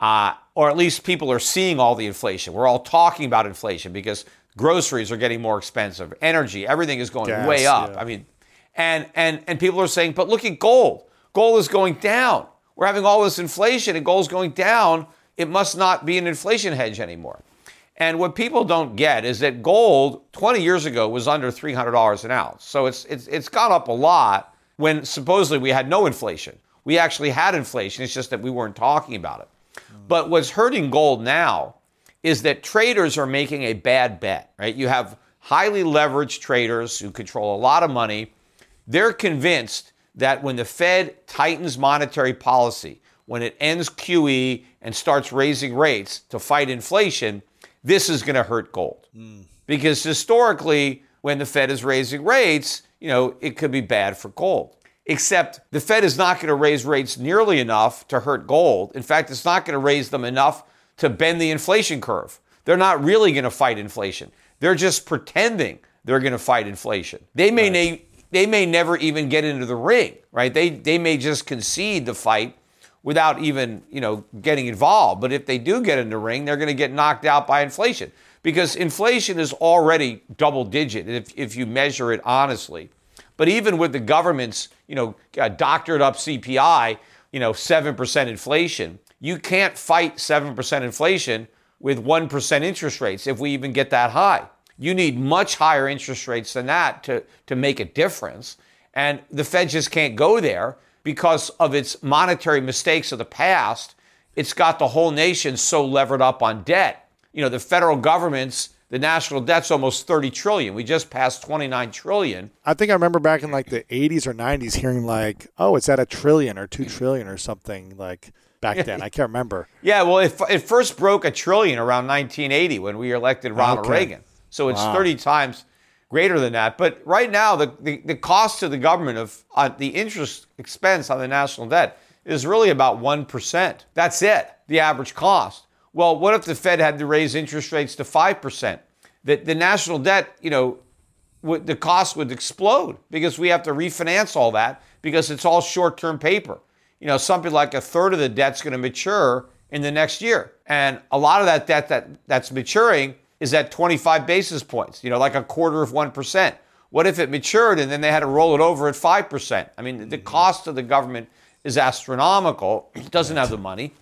uh, or at least people are seeing all the inflation. We're all talking about inflation because groceries are getting more expensive, energy, everything is going Gas, way up. yeah. I mean, and and and people are saying, but look at gold. Gold is going down. We're having all this inflation, and gold's going down. It must not be an inflation hedge anymore. And what people don't get is that gold 20 years ago was under $300 an ounce. So it's, it's, it's gone up a lot when supposedly we had no inflation. We actually had inflation, it's just that we weren't talking about it. But what's hurting gold now is that traders are making a bad bet, right? You have highly leveraged traders who control a lot of money. They're convinced that when the Fed tightens monetary policy, when it ends QE and starts raising rates to fight inflation, this is going to hurt gold. Hmm. Because historically, when the Fed is raising rates, you know, it could be bad for gold. Except the Fed is not going to raise rates nearly enough to hurt gold. In fact, it's not going to raise them enough to bend the inflation curve. They're not really going to fight inflation. They're just pretending they're going to fight inflation. They may na- they may never even get into the ring, right? They they may just concede the fight without even, you know, getting involved. But if they do get in the ring, they're going to get knocked out by inflation because inflation is already double digit if, if you measure it honestly. But even with the government's, you know, uh, doctored up CPI, you know, 7% inflation, you can't fight 7% inflation with 1% interest rates if we even get that high. You need much higher interest rates than that to, to make a difference. And the Fed just can't go there because of its monetary mistakes of the past. It's got the whole nation so levered up on debt. You know, the federal government's, the national debt's almost 30 trillion. We just passed 29 trillion. I think I remember back in like the 80s or 90s hearing like, oh, it's at a trillion or two trillion or something like back then. I can't remember. Yeah, well, it, it first broke a trillion around 1980 when we elected Ronald Okay. Reagan. So it's Wow. 30 times greater than that. But right now, the, the, the cost to the government of uh, the interest expense on the national debt is really about 1%. That's it, the average cost. Well, what if the Fed had to raise interest rates to 5%? The, the national debt, you know, would, the cost would explode because we have to refinance all that because it's all short-term paper. You know, something like a third of the debt's going to mature in the next year, and a lot of that debt that that's maturing is at 25 basis points. You know, like a quarter of one percent. What if it matured and then they had to roll it over at five percent? I mean, the mm-hmm. cost of the government is astronomical. It doesn't have the money.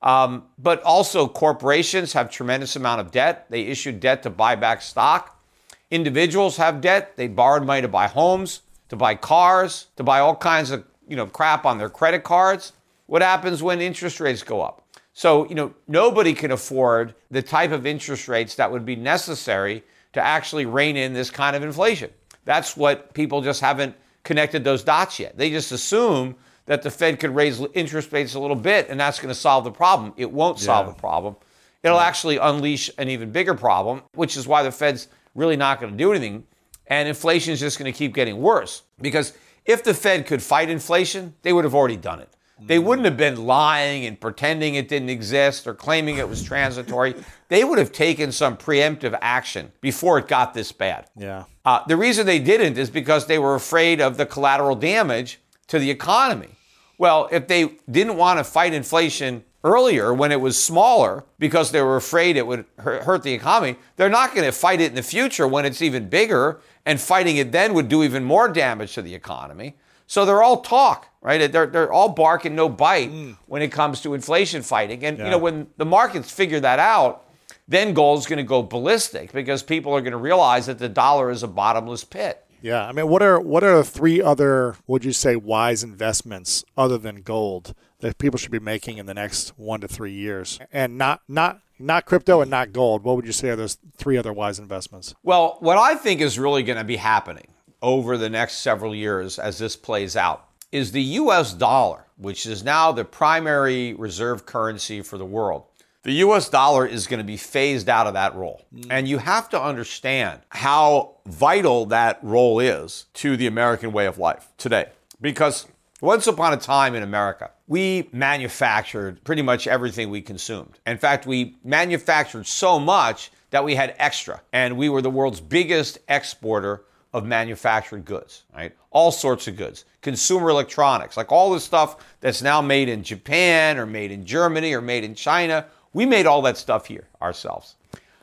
Um, but also corporations have tremendous amount of debt. They issued debt to buy back stock. Individuals have debt. They borrowed money to buy homes, to buy cars, to buy all kinds of you know crap on their credit cards. What happens when interest rates go up? So, you know, nobody can afford the type of interest rates that would be necessary to actually rein in this kind of inflation. That's what people just haven't connected those dots yet. They just assume that the Fed could raise interest rates a little bit and that's going to solve the problem. It won't solve yeah. the problem. It'll yeah. actually unleash an even bigger problem, which is why the Fed's really not going to do anything. And inflation is just going to keep getting worse. Because if the Fed could fight inflation, they would have already done it. They wouldn't have been lying and pretending it didn't exist or claiming it was transitory. they would have taken some preemptive action before it got this bad. Yeah. Uh, the reason they didn't is because they were afraid of the collateral damage to the economy. Well, if they didn't want to fight inflation earlier when it was smaller because they were afraid it would hurt the economy, they're not going to fight it in the future when it's even bigger, and fighting it then would do even more damage to the economy. So they're all talk, right? They're, they're all bark and no bite mm. when it comes to inflation fighting. And, yeah. you know, when the markets figure that out, then gold is going to go ballistic because people are going to realize that the dollar is a bottomless pit. Yeah, I mean, what are what are the three other would you say wise investments other than gold that people should be making in the next one to three years, and not not not crypto and not gold? What would you say are those three other wise investments? Well, what I think is really going to be happening over the next several years as this plays out is the US dollar, which is now the primary reserve currency for the world. The US dollar is going to be phased out of that role. Mm. And you have to understand how vital that role is to the American way of life today. Because once upon a time in America, we manufactured pretty much everything we consumed. In fact, we manufactured so much that we had extra. And we were the world's biggest exporter of manufactured goods, right? All sorts of goods, consumer electronics, like all the stuff that's now made in Japan or made in Germany or made in China. We made all that stuff here ourselves.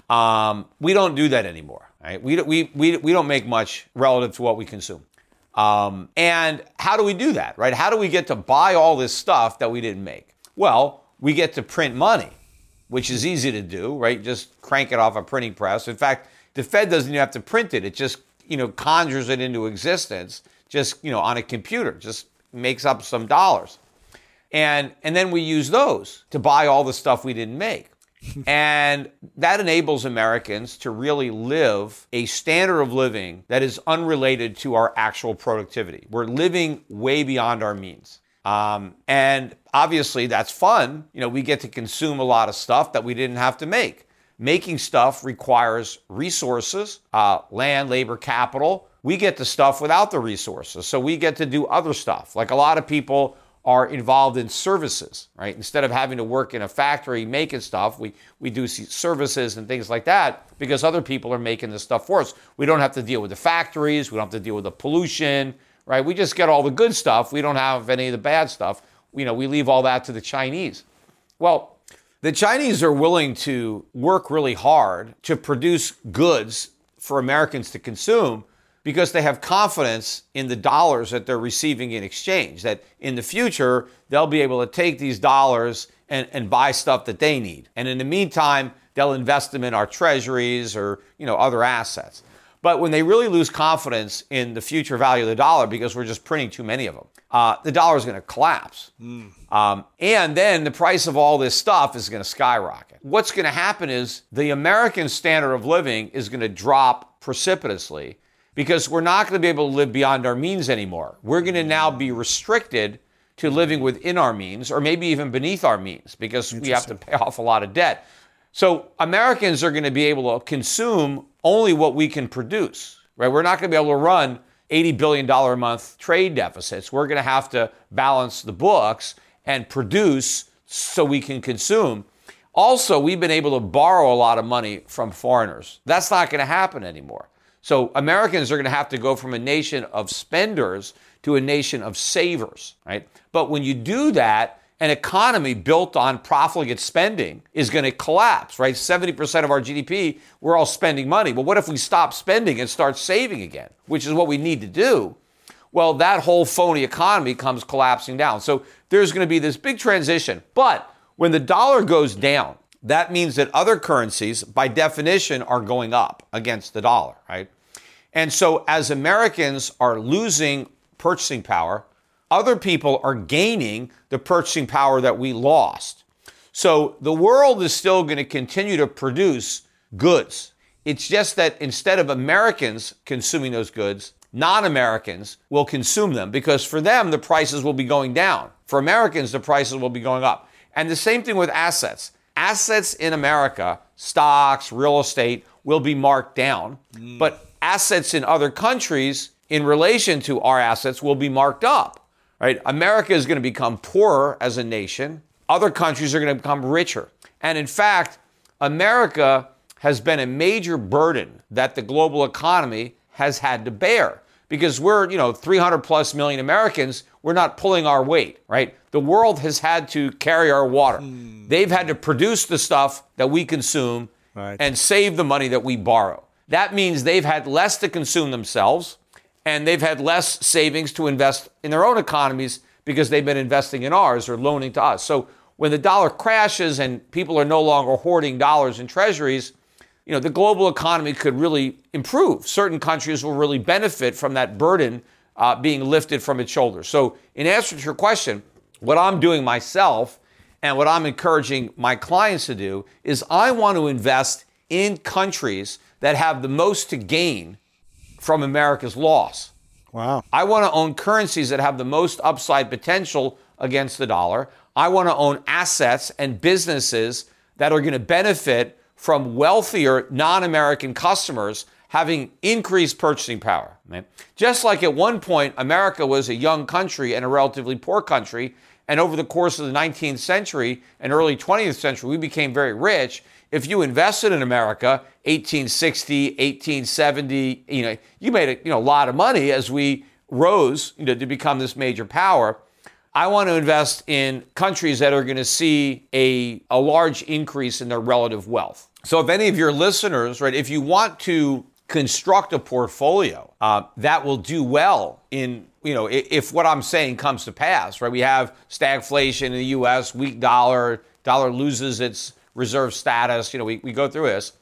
Um, we don't do that anymore, right? We, we, we, we don't make much relative to what we consume. Um, and how do we do that, right? How do we get to buy all this stuff that we didn't make? Well, we get to print money, which is easy to do, right? Just crank it off a printing press. In fact, the Fed doesn't even have to print it. It just you know, conjures it into existence just, you know, on a computer, just makes up some dollars. And, and then we use those to buy all the stuff we didn't make. and that enables Americans to really live a standard of living that is unrelated to our actual productivity. We're living way beyond our means. Um, and obviously, that's fun. You know, we get to consume a lot of stuff that we didn't have to make. Making stuff requires resources, uh, land, labor, capital. We get the stuff without the resources. So we get to do other stuff. Like a lot of people are involved in services, right? Instead of having to work in a factory making stuff, we, we do services and things like that because other people are making the stuff for us. We don't have to deal with the factories, we don't have to deal with the pollution, right? We just get all the good stuff. We don't have any of the bad stuff. You know, we leave all that to the Chinese. Well, the Chinese are willing to work really hard to produce goods for Americans to consume because they have confidence in the dollars that they're receiving in exchange. That in the future, they'll be able to take these dollars and, and buy stuff that they need. And in the meantime, they'll invest them in our treasuries or you know other assets. But when they really lose confidence in the future value of the dollar because we're just printing too many of them, uh, the dollar is going to collapse. Mm. Um, and then the price of all this stuff is going to skyrocket. What's going to happen is the American standard of living is going to drop precipitously because we're not going to be able to live beyond our means anymore. We're going to now be restricted to living within our means or maybe even beneath our means because we have to pay off a lot of debt. So Americans are going to be able to consume only what we can produce, right? We're not going to be able to run $80 billion a month trade deficits. We're going to have to balance the books and produce so we can consume. Also, we've been able to borrow a lot of money from foreigners. That's not going to happen anymore. So Americans are going to have to go from a nation of spenders to a nation of savers, right? But when you do that, an economy built on profligate spending is going to collapse, right? 70% of our GDP, we're all spending money. Well, what if we stop spending and start saving again, which is what we need to do? Well, that whole phony economy comes collapsing down. So there's going to be this big transition. But When the dollar goes down, that means that other currencies, by definition, are going up against the dollar, right? And so as Americans are losing purchasing power, other people are gaining the purchasing power that we lost. So the world is still going to continue to produce goods. It's just that instead of Americans consuming those goods, non Americans will consume them because for them, the prices will be going down. For Americans, the prices will be going up. And the same thing with assets. Assets in America, stocks, real estate, will be marked down. Mm. But assets in other countries, in relation to our assets, will be marked up. Right? America is going to become poorer as a nation. Other countries are going to become richer. And in fact, America has been a major burden that the global economy has had to bear because we're, you know, 300 plus million Americans, we're not pulling our weight, right? The world has had to carry our water. Mm. They've had to produce the stuff that we consume right. and save the money that we borrow. That means they've had less to consume themselves and they've had less savings to invest in their own economies because they've been investing in ours or loaning to us. So when the dollar crashes and people are no longer hoarding dollars in treasuries, you know, the global economy could really improve. Certain countries will really benefit from that burden uh, being lifted from its shoulders. So, in answer to your question, what I'm doing myself and what I'm encouraging my clients to do is I want to invest in countries that have the most to gain from America's loss. Wow. I want to own currencies that have the most upside potential against the dollar. I want to own assets and businesses that are going to benefit from wealthier non American customers having increased purchasing power. Right? Just like at one point, America was a young country and a relatively poor country. And over the course of the 19th century and early 20th century, we became very rich. If you invested in America, 1860, 1870, you know, you made a you know, lot of money as we rose you know, to become this major power. I want to invest in countries that are going to see a, a large increase in their relative wealth. So, if any of your listeners, right, if you want to construct a portfolio uh, that will do well in, you know, if, if what I'm saying comes to pass, right, we have stagflation in the US, weak dollar, dollar loses its reserve status, you know, we, we go through this.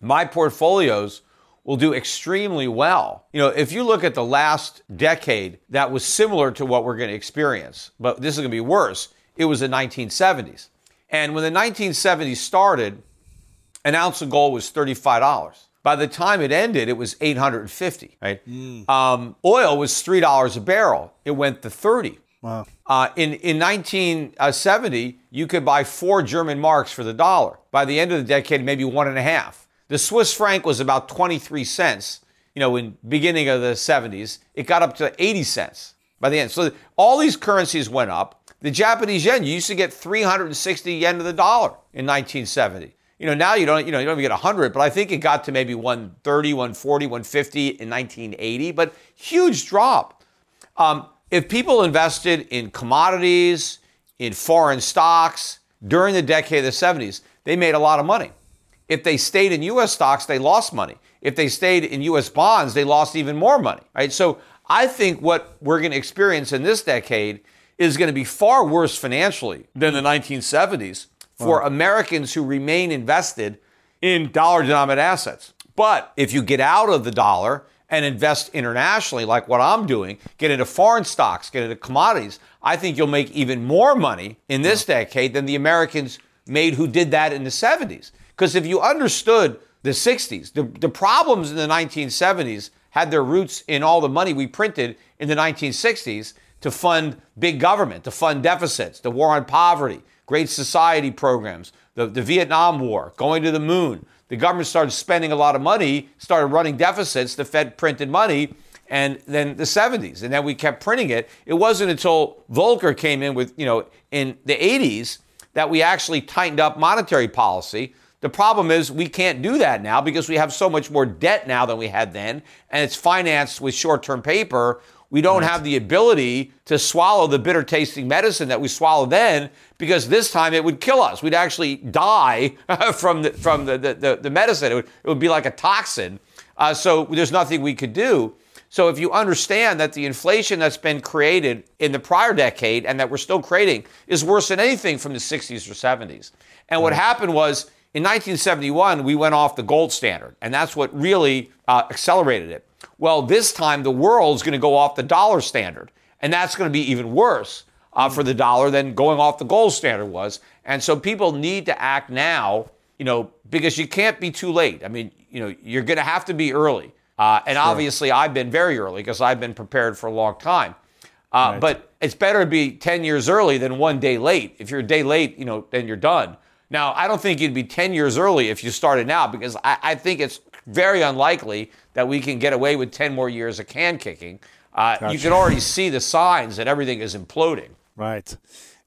My portfolios will do extremely well. You know, if you look at the last decade, that was similar to what we're going to experience, but this is going to be worse. It was the 1970s. And when the 1970s started, an ounce of gold was $35. By the time it ended, it was 850, right? Mm. Um, oil was $3 a barrel. It went to 30. Wow. Uh, in, in 1970, you could buy four German marks for the dollar. By the end of the decade, maybe one and a half. The Swiss franc was about 23 cents, you know, in beginning of the 70s. It got up to 80 cents by the end. So all these currencies went up. The Japanese yen, you used to get 360 yen to the dollar in 1970. You know, now you don't, you know, you don't even get 100, but I think it got to maybe 130, 140, 150 in 1980, but huge drop. Um, if people invested in commodities, in foreign stocks during the decade of the 70s, they made a lot of money. If they stayed in US stocks, they lost money. If they stayed in US bonds, they lost even more money, right? So I think what we're going to experience in this decade is going to be far worse financially than the 1970s for wow. Americans who remain invested in dollar denominated assets. But if you get out of the dollar and invest internationally, like what I'm doing, get into foreign stocks, get into commodities, I think you'll make even more money in this yeah. decade than the Americans made who did that in the 70s. Because if you understood the 60s, the, the problems in the 1970s had their roots in all the money we printed in the 1960s to fund big government, to fund deficits, the war on poverty, Great Society programs, the, the Vietnam War, going to the moon. The government started spending a lot of money, started running deficits. The Fed printed money, and then the 70s, and then we kept printing it. It wasn't until Volcker came in with, you know, in the 80s that we actually tightened up monetary policy. The problem is we can't do that now because we have so much more debt now than we had then, and it's financed with short term paper. We don't have the ability to swallow the bitter tasting medicine that we swallowed then because this time it would kill us. We'd actually die from the, from the, the, the medicine. It would, it would be like a toxin. Uh, so there's nothing we could do. So if you understand that the inflation that's been created in the prior decade and that we're still creating is worse than anything from the 60s or 70s. And what happened was in 1971, we went off the gold standard, and that's what really uh, accelerated it. Well, this time the world's going to go off the dollar standard, and that's going to be even worse uh, for the dollar than going off the gold standard was. And so people need to act now, you know, because you can't be too late. I mean, you know, you're going to have to be early. Uh, and sure. obviously, I've been very early because I've been prepared for a long time. Uh, right. But it's better to be 10 years early than one day late. If you're a day late, you know, then you're done. Now, I don't think you'd be 10 years early if you started now because I, I think it's very unlikely that we can get away with 10 more years of can kicking. Uh, gotcha. You can already see the signs that everything is imploding. Right.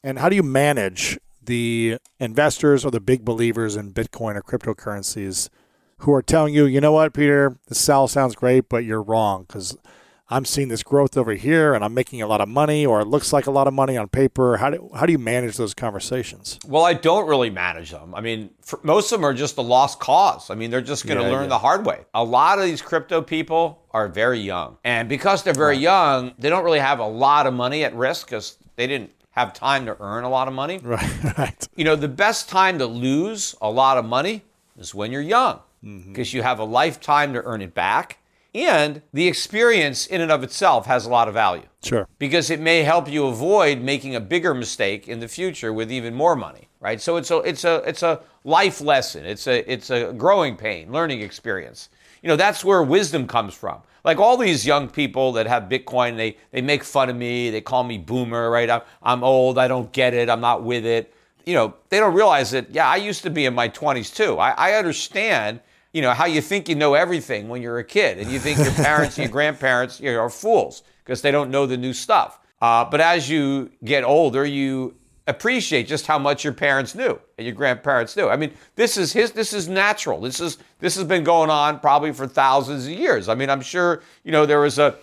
And how do you manage the investors or the big believers in Bitcoin or cryptocurrencies who are telling you, you know what, Peter, the sell sounds great, but you're wrong because I'm seeing this growth over here and I'm making a lot of money or it looks like a lot of money on paper. How do, how do you manage those conversations? Well, I don't really manage them. I mean, most of them are just a lost cause. I mean, they're just going to yeah, learn yeah. the hard way. A lot of these crypto people are very young. And because they're very right. young, they don't really have a lot of money at risk because they didn't have time to earn a lot of money. Right, right. You know, the best time to lose a lot of money is when you're young because mm-hmm. you have a lifetime to earn it back and the experience in and of itself has a lot of value. Sure. Because it may help you avoid making a bigger mistake in the future with even more money, right? So it's a it's a it's a life lesson. It's a it's a growing pain, learning experience. You know, that's where wisdom comes from. Like all these young people that have Bitcoin, they they make fun of me, they call me boomer, right? I'm I'm old, I don't get it, I'm not with it. You know, they don't realize that, yeah, I used to be in my 20s too. I, I understand you know, how you think you know everything when you're a kid, and you think your parents and your grandparents you know, are fools because they don't know the new stuff. Uh, but as you get older, you appreciate just how much your parents knew and your grandparents knew. I mean, this is his. This is natural. This is this has been going on probably for thousands of years. I mean, I'm sure you know there was a,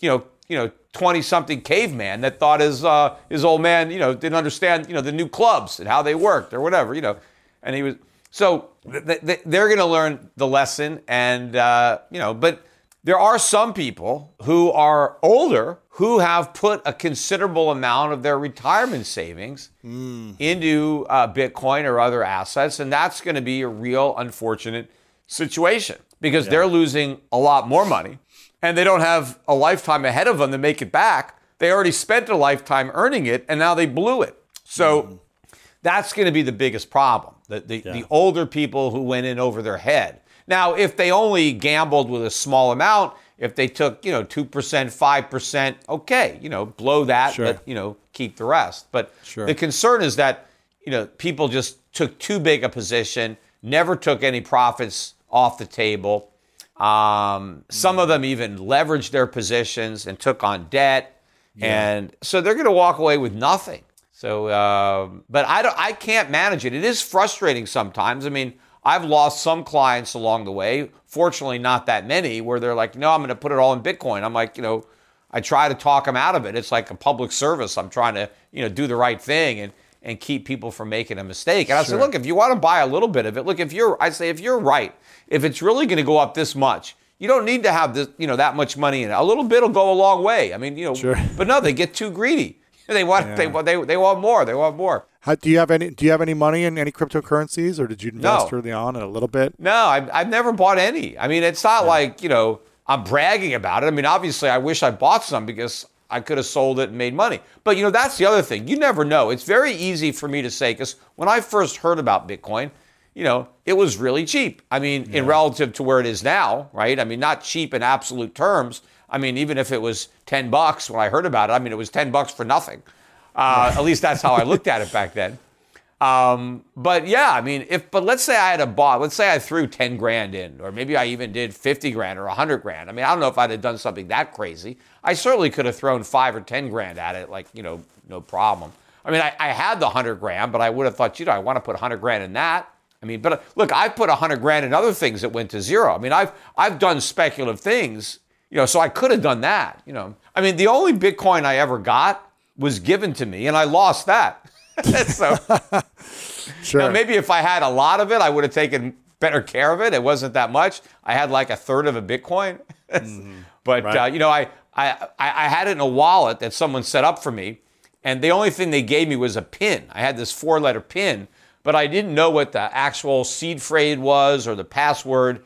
you know, you know, 20 something caveman that thought his uh, his old man, you know, didn't understand, you know, the new clubs and how they worked or whatever, you know, and he was so they're going to learn the lesson, and uh, you know, but there are some people who are older who have put a considerable amount of their retirement savings mm. into uh, Bitcoin or other assets, and that's going to be a real unfortunate situation because yeah. they're losing a lot more money, and they don't have a lifetime ahead of them to make it back. They already spent a lifetime earning it, and now they blew it. So. Mm that's going to be the biggest problem. The, the, yeah. the older people who went in over their head. Now, if they only gambled with a small amount, if they took, you know, 2%, 5%, okay, you know, blow that, sure. but, you know, keep the rest. But sure. the concern is that, you know, people just took too big a position, never took any profits off the table. Um, some of them even leveraged their positions and took on debt. Yeah. And so they're going to walk away with nothing. So, uh, but I don't, I can't manage it. It is frustrating sometimes. I mean, I've lost some clients along the way. Fortunately, not that many where they're like, no, I'm going to put it all in Bitcoin. I'm like, you know, I try to talk them out of it. It's like a public service. I'm trying to, you know, do the right thing and and keep people from making a mistake. And I sure. say, look, if you want to buy a little bit of it, look, if you're, I say, if you're right, if it's really going to go up this much, you don't need to have this, you know, that much money in it. A little bit will go a long way. I mean, you know, sure. but no, they get too greedy. They want yeah. they want they, they want more. They want more. How, do you have any Do you have any money in any cryptocurrencies, or did you invest no. early on in a little bit? No, I've, I've never bought any. I mean, it's not yeah. like you know I'm bragging about it. I mean, obviously, I wish I bought some because I could have sold it and made money. But you know, that's the other thing. You never know. It's very easy for me to say because when I first heard about Bitcoin, you know, it was really cheap. I mean, yeah. in relative to where it is now, right? I mean, not cheap in absolute terms I mean, even if it was 10 bucks when I heard about it, I mean, it was 10 bucks for nothing. Uh, at least that's how I looked at it back then. Um, but yeah, I mean, if, but let's say I had a bought, let's say I threw 10 grand in, or maybe I even did 50 grand or 100 grand. I mean, I don't know if I'd have done something that crazy. I certainly could have thrown five or 10 grand at it, like, you know, no problem. I mean, I, I had the 100 grand, but I would have thought, you know, I want to put 100 grand in that. I mean, but look, I've put 100 grand in other things that went to zero. I mean, I've, I've done speculative things you know, so I could have done that. You know, I mean, the only Bitcoin I ever got was given to me, and I lost that. so, sure. You know, maybe if I had a lot of it, I would have taken better care of it. It wasn't that much. I had like a third of a Bitcoin. mm-hmm. But Right. uh, you know, I, I I had it in a wallet that someone set up for me, and the only thing they gave me was a pin. I had this four-letter pin, but I didn't know what the actual seed phrase was or the password,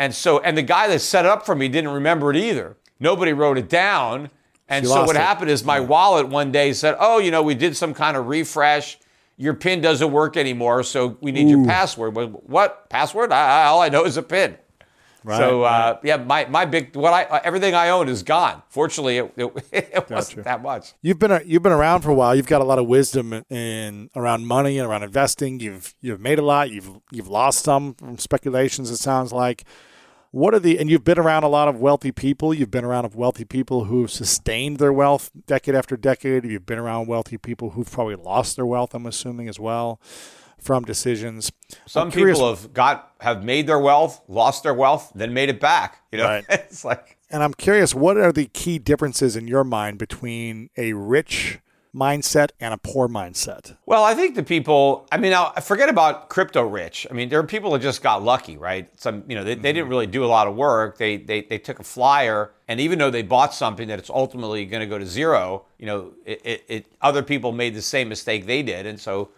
and so and the guy that set it up for me didn't remember it either. Nobody wrote it down, and You so what it. happened is my wallet one day said, "Oh, you know, we did some kind of refresh." Your pin doesn't work anymore, so we need your password. What password? I, I, all I know is a pin. Right, so uh, yeah, my, my big what I uh, everything I own is gone. Fortunately, it, it, it wasn't that much. You've been you've been around for a while. You've got a lot of wisdom in, in around money and around investing. You've you've made a lot. You've you've lost some from speculations. It sounds like. What are the and you've been around a lot of wealthy people. You've been around of wealthy people who have sustained their wealth decade after decade. You've been around wealthy people who've probably lost their wealth. I'm assuming as well from decisions. Some curious- people have got have made their wealth, lost their wealth, then made it back. You know, Right. it's like And I'm curious, what are the key differences in your mind between a rich mindset and a poor mindset? Well, I think the people, I mean, now forget about crypto rich. I mean, there are people that just got lucky, right? Some, you know, they, they didn't mm-hmm. really do a lot of work. They, they, they took a flyer, and even though they bought something that it's ultimately going to go to zero, you know, it, it, it, other people made the same mistake they did. And so,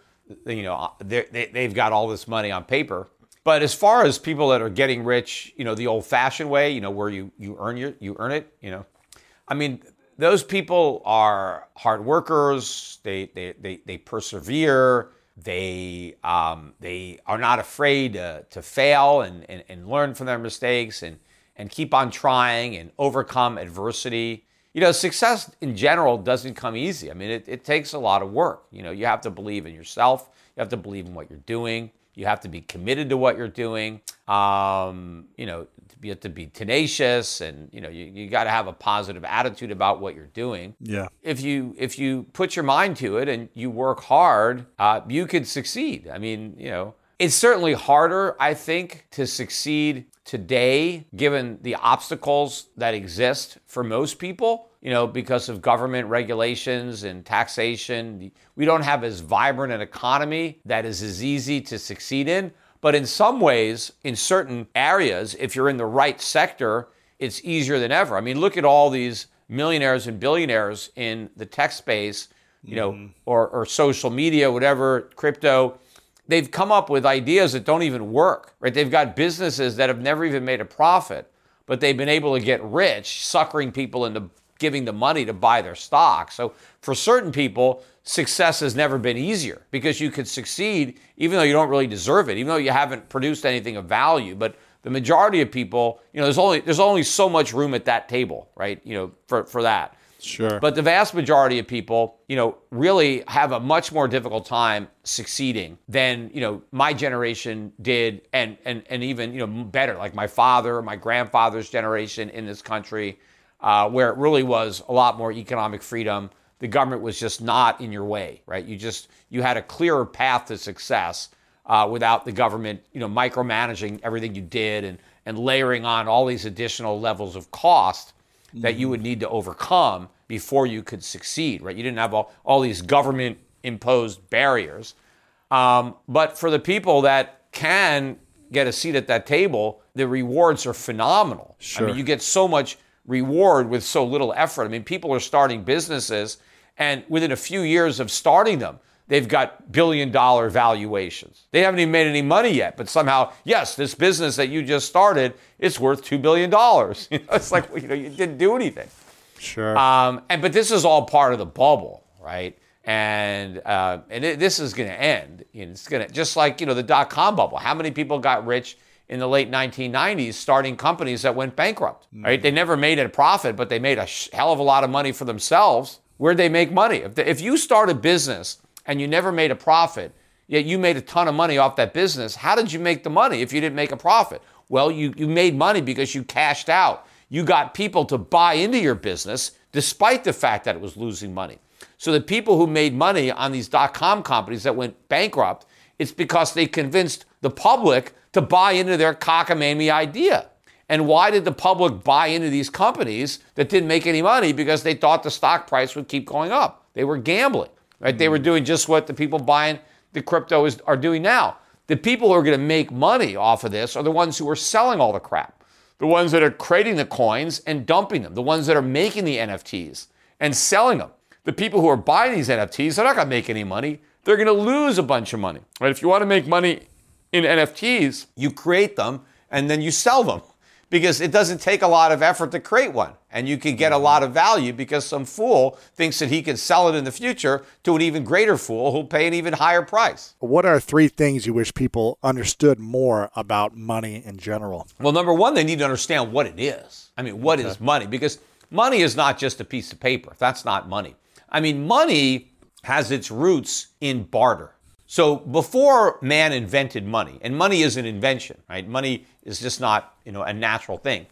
you know, uh, they're- they, they've got all this money on paper. But as far as people that are getting rich, you know, the old fashioned way, you know, where you, you earn your, you earn it, you know, I mean, those people are hard workers. They they they, they persevere. They um, they are not afraid to, to fail and, and, and learn from their mistakes and and keep on trying and overcome adversity. You know, success in general doesn't come easy. I mean, it, it takes a lot of work. You know, you have to believe in yourself. You have to believe in what you're doing. You have to be committed to what you're doing. Um, you know, you have to be tenacious, and you know, you, you got to have a positive attitude about what you're doing. Yeah. If you if you put your mind to it and you work hard, uh, you could succeed. I mean, you know, it's certainly harder, I think, to succeed today, given the obstacles that exist for most people, you know, because of government regulations and taxation. We don't have as vibrant an economy that is as easy to succeed in. But in some ways, in certain areas, if you're in the right sector, it's easier than ever. I mean, look at all these millionaires and billionaires in the tech space, you know, mm-hmm. or, or social media, whatever, crypto they've come up with ideas that don't even work, right? They've got businesses that have never even made a profit, but they've been able to get rich, suckering people into giving the money to buy their stock. So for certain people, success has never been easier because you could succeed even though you don't really deserve it, even though you haven't produced anything of value. But the majority of people, you know, there's only there's only so much room at that table, right? You know, for, for that. Sure. But the vast majority of people, you know, really have a much more difficult time succeeding than, you know, my generation did and and and even, you know, better, like my father, my grandfather's generation in this country, uh, where it really was a lot more economic freedom. The government was just not in your way, right? You just you had a clearer path to success uh, without the government, you know, micromanaging everything you did and and layering on all these additional levels of cost that you would need to overcome before you could succeed, right? You didn't have all, all these government imposed barriers. Um, but for the people that can get a seat at that table, the rewards are phenomenal. I Sure. mean, you get so much reward with so little effort. I mean, people are starting businesses, and within a few years of starting them, they've got billion dollar valuations. They haven't even made any money yet, but somehow, yes, this business that you just started, it's worth $2 billion. You know, it's like, you know, you didn't do anything. Sure. Um, and but this is all part of the bubble, right? And uh, and it, this is going to end. You know, it's going to just like you know the dot com bubble. How many people got rich in the late 1990s starting companies that went bankrupt? Right? They mm-hmm. never made a profit, but they made a sh- hell of a lot of money for themselves. Where'd they make money? If, the, if you start a business and you never made a profit, yet you made a ton of money off that business, how did you make the money if you didn't make a profit? Well, you, you made money because you cashed out. You got people to buy into your business despite the fact that it was losing money. So the people who made money on these dot com companies that went bankrupt, it's because they convinced the public to buy into their cockamamie idea. And why did the public buy into these companies that didn't make any money? Because they thought the stock price would keep going up. They were gambling, right? They were mm. doing just what the people buying the crypto is, are doing now. The people who are going to make money off of this are the ones who are selling all the crap. the ones that are creating the coins and dumping them, the ones that are making the NFTs and selling them. The people who are buying these NFTs, they're not going to make any money. They're going to lose a bunch of money. Right? If you want to make money in NFTs, you create them and then you sell them because it doesn't take a lot of effort to create one. And you can get a lot of value because some fool thinks that he can sell it in the future to an even greater fool who'll pay an even higher price. What are three things you wish people understood more about money in general? Well, number one, they need to understand what it is. I mean, what okay. is money? Because money is not just a piece of paper. That's not money. I mean, money has its roots in barter. So before man invented money, and money is an invention, right? Money is just not, you know, a natural thing.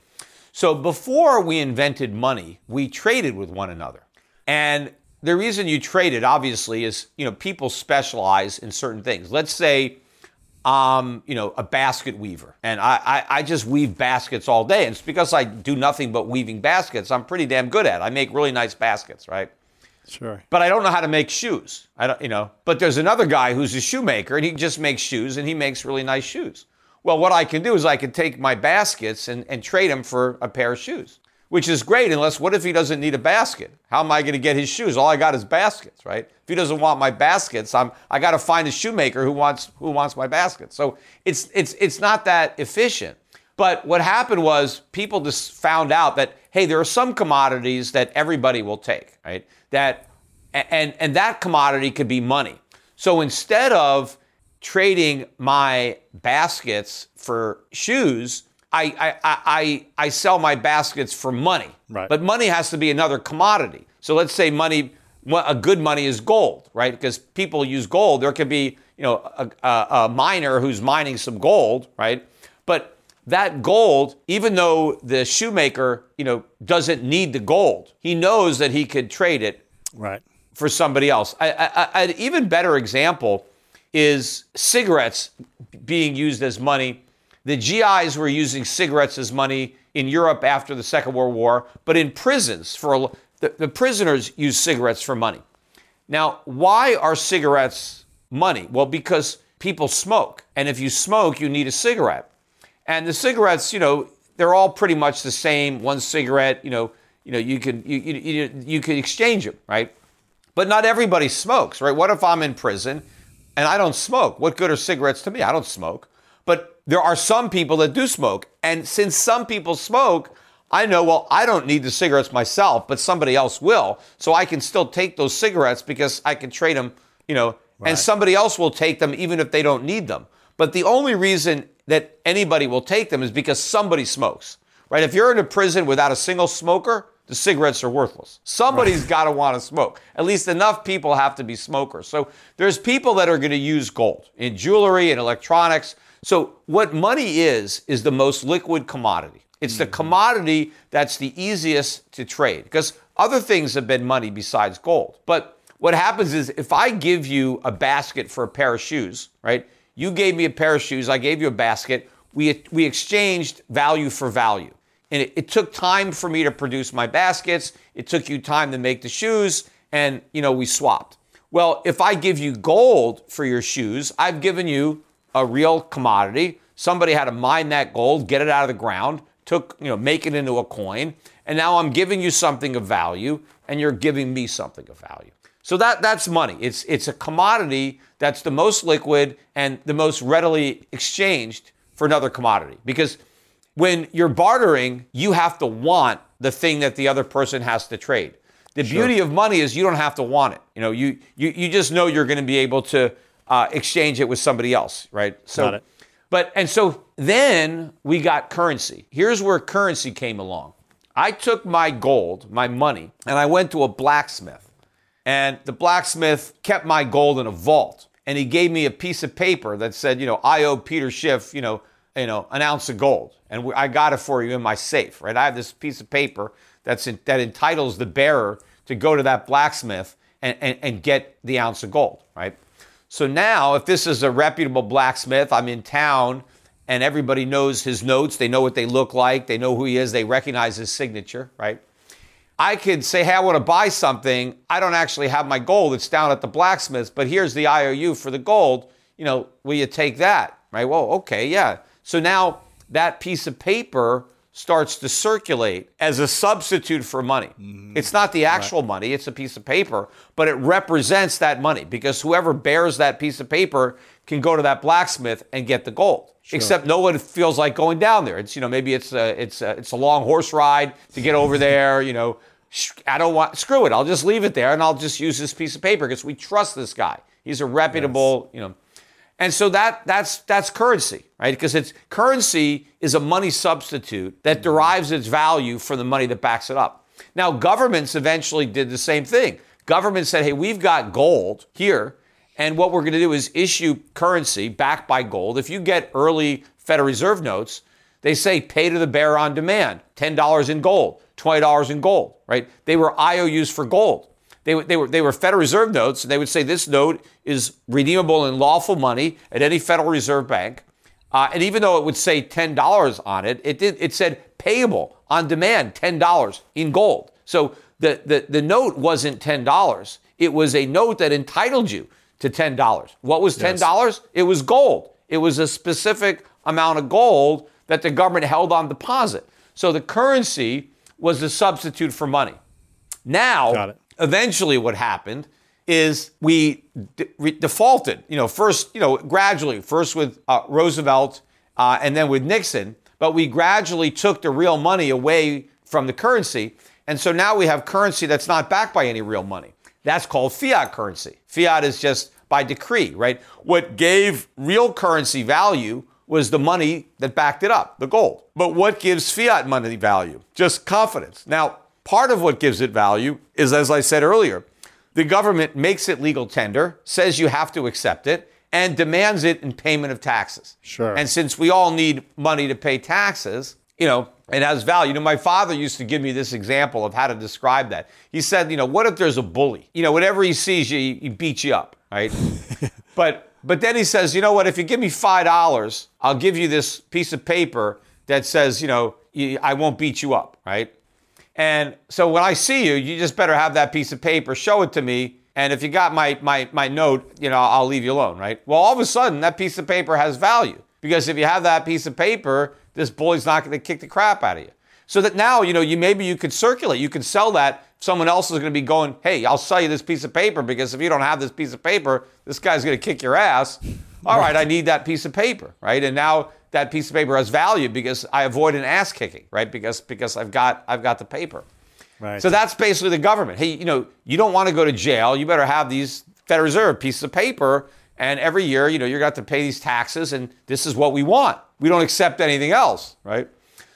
So before we invented money, we traded with one another. And the reason you traded, obviously, is, you know, people specialize in certain things. Let's say um, you know, a basket weaver. And I, I, I, just weave baskets all day. And it's because I do nothing but weaving baskets, I'm pretty damn good at it. I make really nice baskets, right? Sure. But I don't know how to make shoes. I don't, you know. But there's another guy who's a shoemaker and he just makes shoes and he makes really nice shoes. Well, what I can do is I can take my baskets and, and trade them for a pair of shoes, which is great. Unless what if he doesn't need a basket? How am I going to get his shoes? All I got is baskets, right? If he doesn't want my baskets, I'm I got to find a shoemaker who wants who wants my baskets. So it's it's it's not that efficient. But what happened was people just found out that hey, there are some commodities that everybody will take, right? That and and that commodity could be money. So instead of trading my baskets for shoes, I I I, I sell my baskets for money. Right. But money has to be another commodity. So let's say money a good money is gold, right? Because people use gold. There could be, you know, a, a, a miner who's mining some gold, right? But that gold, even though the shoemaker, you know, doesn't need the gold, he knows that he could trade it right. for somebody else. I, I, an even better example is cigarettes being used as money. The GIs were using cigarettes as money in Europe after the Second World War, but in prisons for the, the prisoners use cigarettes for money. Now, why are cigarettes money? Well, because people smoke, and if you smoke, you need a cigarette. And the cigarettes, you know, they're all pretty much the same. One cigarette, you know, you know, you can you, you, you can exchange them, right? But not everybody smokes, right? What if I'm in prison and I don't smoke? What good are cigarettes to me? I don't smoke. But there are some people that do smoke. And since some people smoke, I know, well, I don't need the cigarettes myself, but somebody else will. So I can still take those cigarettes because I can trade them, you know, right. and somebody else will take them even if they don't need them. But the only reason that anybody will take them is because somebody smokes, right? If you're in a prison without a single smoker, the cigarettes are worthless. Somebody's right. got to want to smoke. At least enough people have to be smokers. So there's people that are going to use gold in jewelry and electronics. So what money is is the most liquid commodity. It's mm-hmm. the commodity that's the easiest to trade because other things have been money besides gold. But what happens is if I give you a basket for a pair of shoes, right? You gave me a pair of shoes, I gave you a basket. We, we exchanged value for value. And it, it took time for me to produce my baskets. It took you time to make the shoes, and you know, we swapped. Well, if I give you gold for your shoes, I've given you a real commodity. Somebody had to mine that gold, get it out of the ground, took, you know, make it into a coin, and now I'm giving you something of value, and you're giving me something of value. So that that's money. It's it's a commodity that's the most liquid and the most readily exchanged for another commodity. Because when you're bartering, you have to want the thing that the other person has to trade. The sure. beauty of money is you don't have to want it. You know, you you, you just know you're going to be able to uh, exchange it with somebody else, right? So, but and so then we got currency. Here's where currency came along. I took my gold, my money, and I went to a blacksmith and the blacksmith kept my gold in a vault. And he gave me a piece of paper that said, you know, I owe Peter Schiff, you know, you know, an ounce of gold. And I got it for you in my safe, right? I have this piece of paper that's in, that entitles the bearer to go to that blacksmith and, and, and get the ounce of gold, right? So now, if this is a reputable blacksmith, I'm in town and everybody knows his notes, they know what they look like, they know who he is, they recognize his signature, right? I could say, hey, I want to buy something. I don't actually have my gold. It's down at the blacksmith's, but here's the IOU for the gold. You know, will you take that? Right? Well, okay, yeah. So now that piece of paper starts to circulate as a substitute for money. Mm-hmm. It's not the actual right. money, it's a piece of paper, but it represents that money because whoever bears that piece of paper can go to that blacksmith and get the gold. Sure. Except no one feels like going down there. It's you know maybe it's a, it's a, it's a long horse ride to get over there. You know, I don't want screw it. I'll just leave it there and I'll just use this piece of paper because we trust this guy. He's a reputable, yes. you know. And so that that's that's currency, right? Because it's currency is a money substitute that mm-hmm. derives its value from the money that backs it up. Now, governments eventually did the same thing. Governments said, "Hey, we've got gold here, and what we're going to do is issue currency backed by gold. If you get early Federal Reserve notes, they say pay to the bearer on demand, $10 in gold, $20 in gold, right? They were IOUs for gold. They, they, were, they were Federal Reserve notes, and they would say this note is redeemable in lawful money at any Federal Reserve Bank. Uh, and even though it would say $10 on it, it, did, it said payable on demand, $10 in gold. So the, the, the note wasn't $10. It was a note that entitled you to $10. What was $10? Yes. It was gold. It was a specific amount of gold that the government held on deposit. So the currency was a substitute for money. Now, eventually what happened is we de- defaulted, you know, first, you know, gradually, first with uh, Roosevelt uh, and then with Nixon, but we gradually took the real money away from the currency. And so now we have currency that's not backed by any real money. That's called fiat currency. Fiat is just by decree, right? What gave real currency value was the money that backed it up, the gold. But what gives fiat money value? Just confidence. Now, Part of what gives it value is, as I said earlier, the government makes it legal tender, says you have to accept it, and demands it in payment of taxes. Sure. And since we all need money to pay taxes, you know, it has value. You know, my father used to give me this example of how to describe that. He said, you know, what if there's a bully? You know, whatever he sees you, he beats you up, right? but but then he says, you know what? If you give me five dollars, I'll give you this piece of paper that says, you know, I won't beat you up, right? And so when I see you, you just better have that piece of paper, show it to me. And if you got my, my, my note, you know, I'll leave you alone, right? Well, all of a sudden, that piece of paper has value because if you have that piece of paper, this bully's not going to kick the crap out of you. So that now, you know, you maybe you could circulate, you could sell that. Someone else is going to be going, hey, I'll sell you this piece of paper because if you don't have this piece of paper, this guy's going to kick your ass. All right, I need that piece of paper, right? And now that piece of paper has value because I avoid an ass kicking, right? Because because I've got I've got the paper. Right. So that's basically the government. Hey, you know, you don't want to go to jail. You better have these Federal Reserve pieces of paper, and every year, you know, you're going to have to pay these taxes, and this is what we want. We don't accept anything else, right?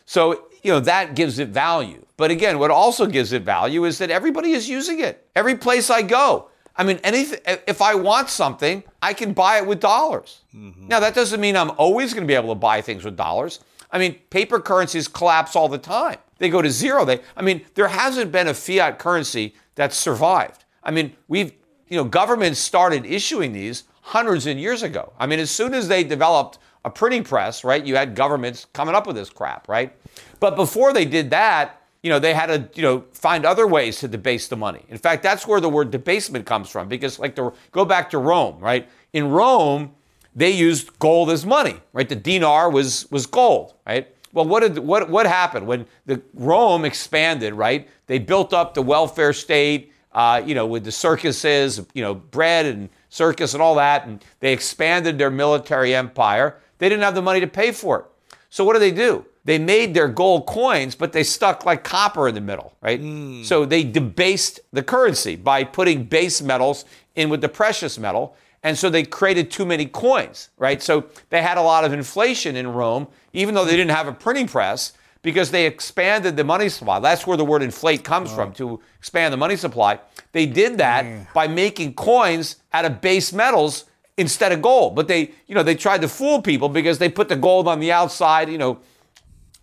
So you know that gives it value. But again, what also gives it value is that everybody is using it. Every place I go, I mean, anything. If I want something, I can buy it with dollars. Mm-hmm. Now, that doesn't mean I'm always going to be able to buy things with dollars. I mean, paper currencies collapse all the time. They go to zero. They, I mean, there hasn't been a fiat currency that's survived. I mean, we've, you know, governments started issuing these hundreds of years ago. I mean, as soon as they developed a printing press, right, you had governments coming up with this crap, right? But before they did that, you know, they had to, you know, find other ways to debase the money. In fact, that's where the word debasement comes from because like the go back to Rome, right? In Rome, they used gold as money, right? The dinar was was gold, right? Well, what did what what happened when the Rome expanded, right? They built up the welfare state, uh, you know, with the circuses, you know, bread and circus and all that, and they expanded their military empire. They didn't have the money to pay for it. So what do they do? they made their gold coins, but they stuck like copper in the middle, right? Mm. So they debased the currency by putting base metals in with the precious metal. And so they created too many coins, right? So they had a lot of inflation in Rome, even though they didn't have a printing press, because they expanded the money supply. That's where the word inflate comes oh. from, to expand the money supply. They did that mm. by making coins out of base metals instead of gold. But they, you know, they tried to fool people because they put the gold on the outside, you know,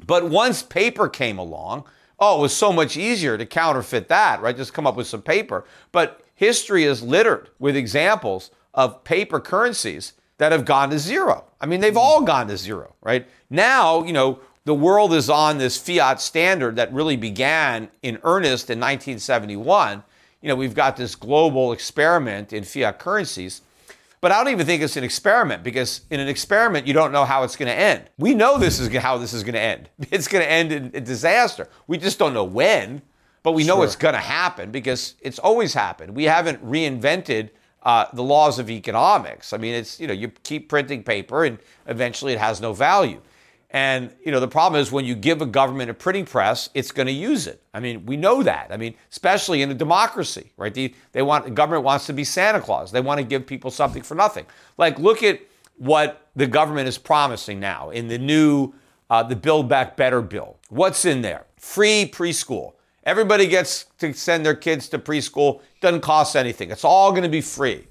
but once paper came along, oh, it was so much easier to counterfeit that, right? Just come up with some paper. But history is littered with examples of paper currencies that have gone to zero. I mean, they've all gone to zero, right? Now, you know, the world is on this fiat standard that really began in earnest in 1971. You know, we've got this global experiment in fiat currencies. But I don't even think it's an experiment because in an experiment, you don't know how it's going to end. We know this is how this is going to end. It's going to end in, in disaster. We just don't know when, but we know Sure. it's going to happen because it's always happened. We haven't reinvented uh, the laws of economics. I mean, it's, you know, you keep printing paper and eventually it has no value. And you know the problem is when you give a government a printing press, it's going to use it. I mean, we know that. I mean, especially in a democracy, right? The, they want the government wants to be Santa Claus. They want to give people something for nothing. Like look at what the government is promising now in the new uh, the Build Back Better bill. What's in there? Free preschool. Everybody gets to send their kids to preschool. Doesn't cost anything. It's all going to be free.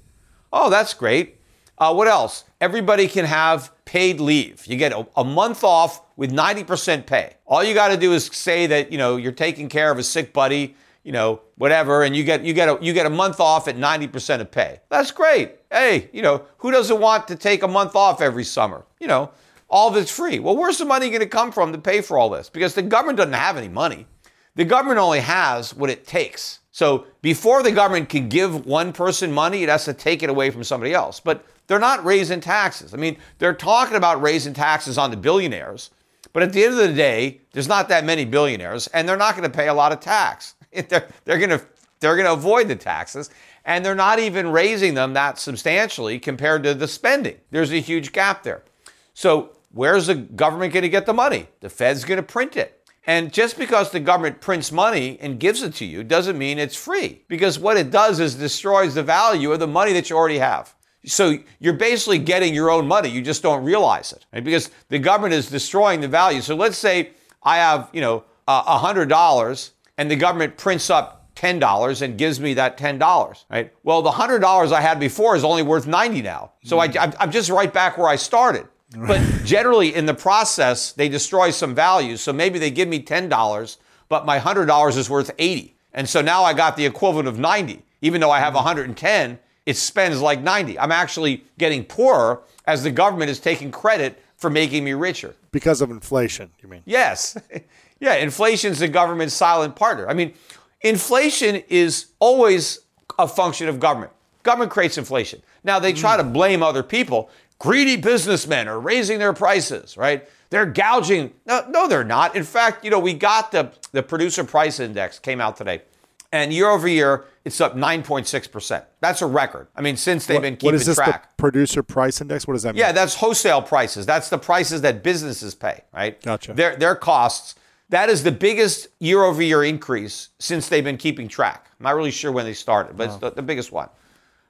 Oh, that's great. Uh, what else? Everybody can have paid leave. You get a, a month off with 90% pay. All you got to do is say that you know you're taking care of a sick buddy, you know, whatever, and you get you get a you get a month off at 90% of pay. That's great. Hey, you know, who doesn't want to take a month off every summer? You know, all of it's free. Well, where's the money going to come from to pay for all this? Because the government doesn't have any money. The government only has what it takes. So before the government can give one person money, it has to take it away from somebody else. But they're not raising taxes. I mean, they're talking about raising taxes on the billionaires, but at the end of the day, there's not that many billionaires, and they're not going to pay a lot of tax. They're, they're going to they're going to avoid the taxes, and they're not even raising them that substantially compared to the spending. There's a huge gap there. So where's the government going to get the money? The Fed's going to print it. And just because the government prints money and gives it to you doesn't mean it's free. Because what it does is destroys the value of the money that you already have. So you're basically getting your own money. You just don't realize it. Right? Because the government is destroying the value. So let's say I have, you know, uh, hundred dollars and the government prints up ten dollars and gives me that ten dollars. Right. Well, the hundred dollars I had before is only worth ninety now. So I, hmm. I'm- I'm just right back where I started. But generally, in the process, they destroy some value. So maybe they give me ten dollars, but my hundred dollars is worth eighty, and so now I got the equivalent of ninety. Even though I have mm-hmm. 110, it spends like 90. I'm actually getting poorer as the government is taking credit for making me richer. Because of inflation, you mean? Yes. yeah, inflation's the government's silent partner. I mean, inflation is always a function of government. Government creates inflation. Now they try mm. to blame other people. Greedy businessmen are raising their prices, right? They're gouging. No, no, they're not. In fact, you know, we got the the producer price index came out today. And year over year, it's up 9.6%. That's a record. I mean, since they've been keeping what is this? track. The producer price index? What does that mean? Yeah, that's wholesale prices. That's the prices that businesses pay, right? Gotcha. Their their costs. That is the biggest year over year increase since they've been keeping track. I'm not really sure when they started, but it's the, the biggest one.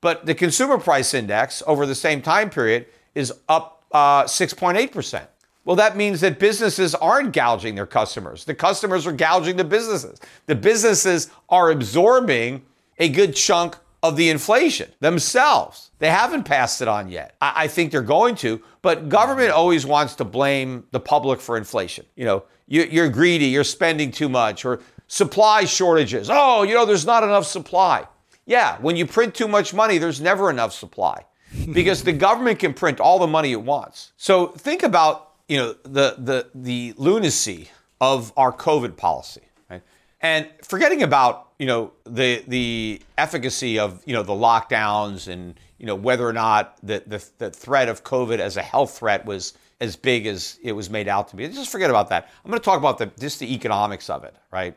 But the consumer price index over the same time period is up uh, 6.8%. Well, that means that businesses aren't gouging their customers. The customers are gouging the businesses. The businesses are absorbing a good chunk of the inflation themselves. They haven't passed it on yet. I, I think they're going to, but government always wants to blame the public for inflation. You know, you, you're greedy, you're spending too much, or supply shortages. Oh, you know, there's not enough supply. Yeah, when you print too much money, there's never enough supply because the government can print all the money it wants. So think about you know the the the lunacy of our COVID policy, right? And forgetting about you know the the efficacy of you know the lockdowns and you know whether or not the the, the threat of COVID as a health threat was as big as it was made out to be. Just forget about that. I'm going to talk about the just the economics of it, right?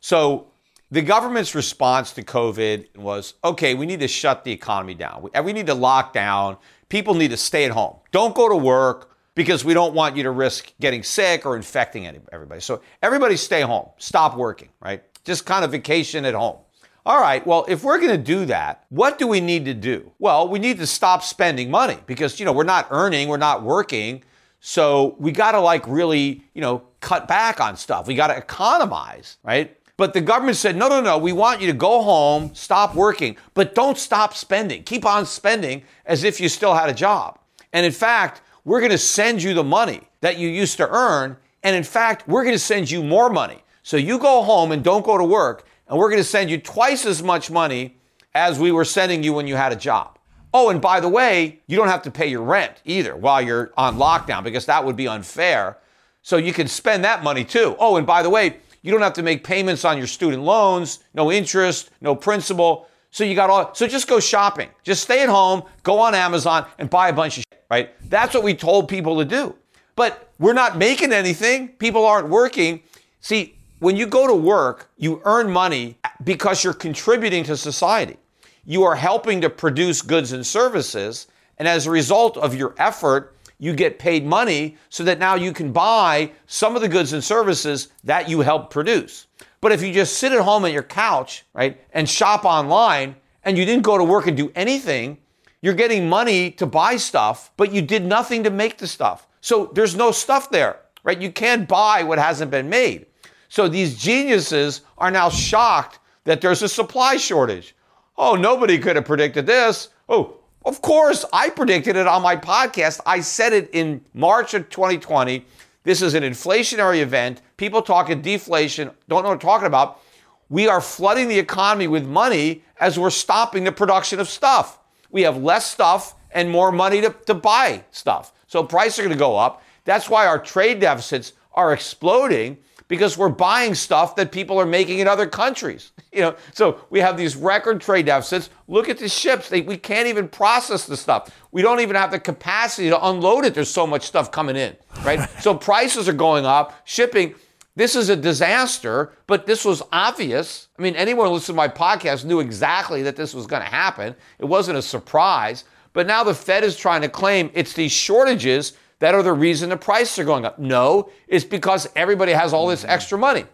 So the government's response to COVID was okay, we need to shut the economy down. We, we need to lock down. People need to stay at home. Don't go to work because we don't want you to risk getting sick or infecting everybody. So everybody stay home, stop working, right? Just kind of vacation at home. All right, well, if we're going to do that, what do we need to do? Well, we need to stop spending money because, you know, we're not earning, we're not working. So we got to like really, you know, cut back on stuff. We got to economize, right? But the government said, no, no, no, we want you to go home, stop working, but don't stop spending. Keep on spending as if you still had a job. And in fact, we're going to send you the money that you used to earn. And in fact, we're going to send you more money. So you go home and don't go to work, and we're going to send you twice as much money as we were sending you when you had a job. Oh, and by the way, you don't have to pay your rent either while you're on lockdown because that would be unfair. So you can spend that money too. Oh, and by the way, you don't have to make payments on your student loans, no interest, no principal. So you got all, so just go shopping. Just stay at home, go on Amazon and buy a bunch of shit, right? That's what we told people to do. But we're not making anything. People aren't working. See, when you go to work, you earn money because you're contributing to society. You are helping to produce goods and services. And as a result of your effort, you get paid money so that now you can buy some of the goods and services that you help produce. But if you just sit at home on your couch, right, and shop online and you didn't go to work and do anything, you're getting money to buy stuff, but you did nothing to make the stuff. So there's no stuff there, right? You can't buy what hasn't been made. So these geniuses are now shocked that there's a supply shortage. Oh, nobody could have predicted this. Oh, of course, I predicted it on my podcast. I said it in March of 2020. This is an inflationary event. People talking deflation, don't know what they're talking about. We are flooding the economy with money as we're stopping the production of stuff. We have less stuff and more money to, to buy stuff. So prices are going to go up. That's why our trade deficits are exploding because we're buying stuff that people are making in other countries. You know, so we have these record trade deficits. Look at the ships; they, we can't even process the stuff. We don't even have the capacity to unload it. There's so much stuff coming in, right? so prices are going up. Shipping. This is a disaster, but this was obvious. I mean, anyone who listened to my podcast knew exactly that this was going to happen. It wasn't a surprise. But now the Fed is trying to claim it's these shortages that are the reason the prices are going up. No, it's because everybody has all this extra money.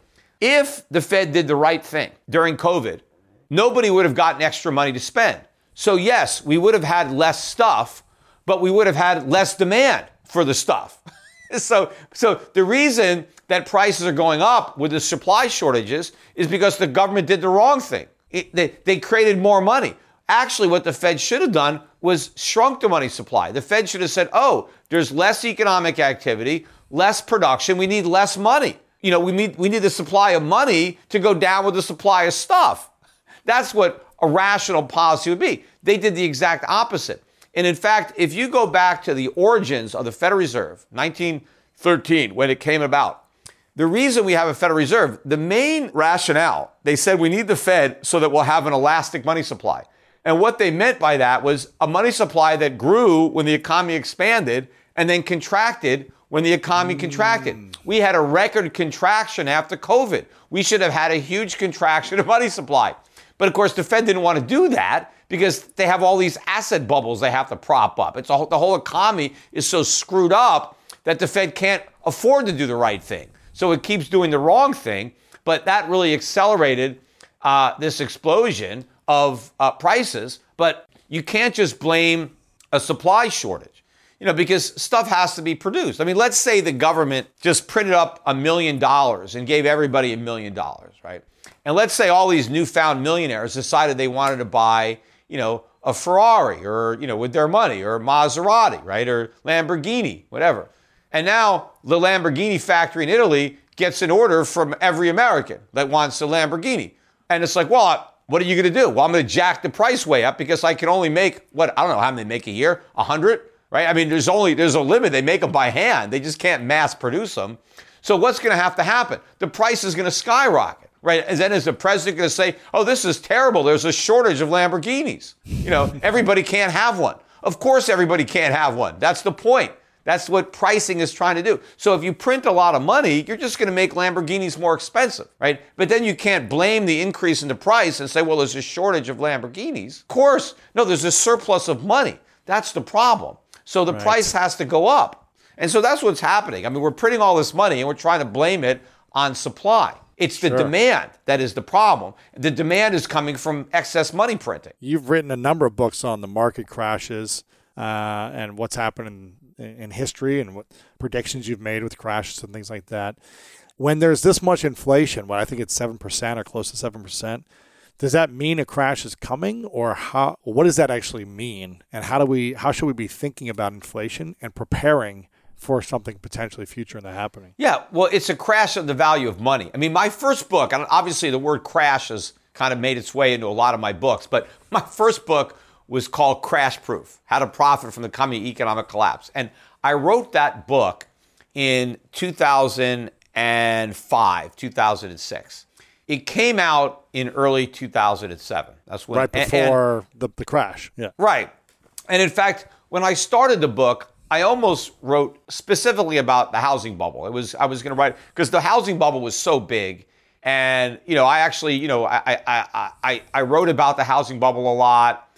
If the Fed did the right thing during COVID, nobody would have gotten extra money to spend. So, yes, we would have had less stuff, but we would have had less demand for the stuff. so, so the reason that prices are going up with the supply shortages is because the government did the wrong thing. It, they, they created more money. Actually, what the Fed should have done was shrunk the money supply. The Fed should have said, oh, there's less economic activity, less production, we need less money. You know, we need, we need the supply of money to go down with the supply of stuff. That's what a rational policy would be. They did the exact opposite. And in fact, if you go back to the origins of the Federal Reserve, 1913, when it came about, the reason we have a Federal Reserve, the main rationale, they said we need the Fed so that we'll have an elastic money supply. And what they meant by that was a money supply that grew when the economy expanded and then contracted when the economy mm. contracted. We had a record contraction after COVID. We should have had a huge contraction of money supply. But of course, the Fed didn't want to do that because they have all these asset bubbles they have to prop up. It's a, the whole economy is so screwed up that the Fed can't afford to do the right thing. So it keeps doing the wrong thing. But that really accelerated uh, this explosion of uh, prices, but you can't just blame a supply shortage, you know, because stuff has to be produced. I mean, let's say the government just printed up a million dollars and gave everybody a million dollars, right? And let's say all these newfound millionaires decided they wanted to buy, you know, a Ferrari or, you know, with their money or Maserati, right? Or Lamborghini, whatever. And now the Lamborghini factory in Italy gets an order from every American that wants a Lamborghini. And it's like, well, what are you going to do? Well, I'm going to jack the price way up because I can only make what I don't know how many they make a year, a hundred, right? I mean, there's only there's a limit. They make them by hand. They just can't mass produce them. So what's going to have to happen? The price is going to skyrocket, right? And then is the president going to say, "Oh, this is terrible. There's a shortage of Lamborghinis. You know, everybody can't have one." Of course, everybody can't have one. That's the point. That's what pricing is trying to do. So if you print a lot of money, you're just going to make Lamborghinis more expensive, right? But then you can't blame the increase in the price and say, well, there's a shortage of Lamborghinis. Of course, no, there's a surplus of money. That's the problem. So the right. price has to go up. And so that's what's happening. I mean, we're printing all this money and we're trying to blame it on supply. It's the sure. demand that is the problem. The demand is coming from excess money printing. You've written a number of books on the market crashes uh, and what's happening in history and what predictions you've made with crashes and things like that. When there's this much inflation, what I think it's seven percent or close to seven percent, does that mean a crash is coming, or how? What does that actually mean? And how do we? How should we be thinking about inflation and preparing? for something potentially future in that happening. Yeah, well, it's a crash of the value of money. I mean, my first book, and obviously the word crash has kind of made its way into a lot of my books, but my first book was called Crash Proof How to Profit from the Coming Economic Collapse. And I wrote that book in 2005, 2006. It came out in early 2007. That's when right before and, and, the, the crash. Yeah. Right. And in fact, when I started the book, I almost wrote specifically about the housing bubble. It was I was going to write because the housing bubble was so big, and you know I actually you know I I I I wrote about the housing bubble a lot.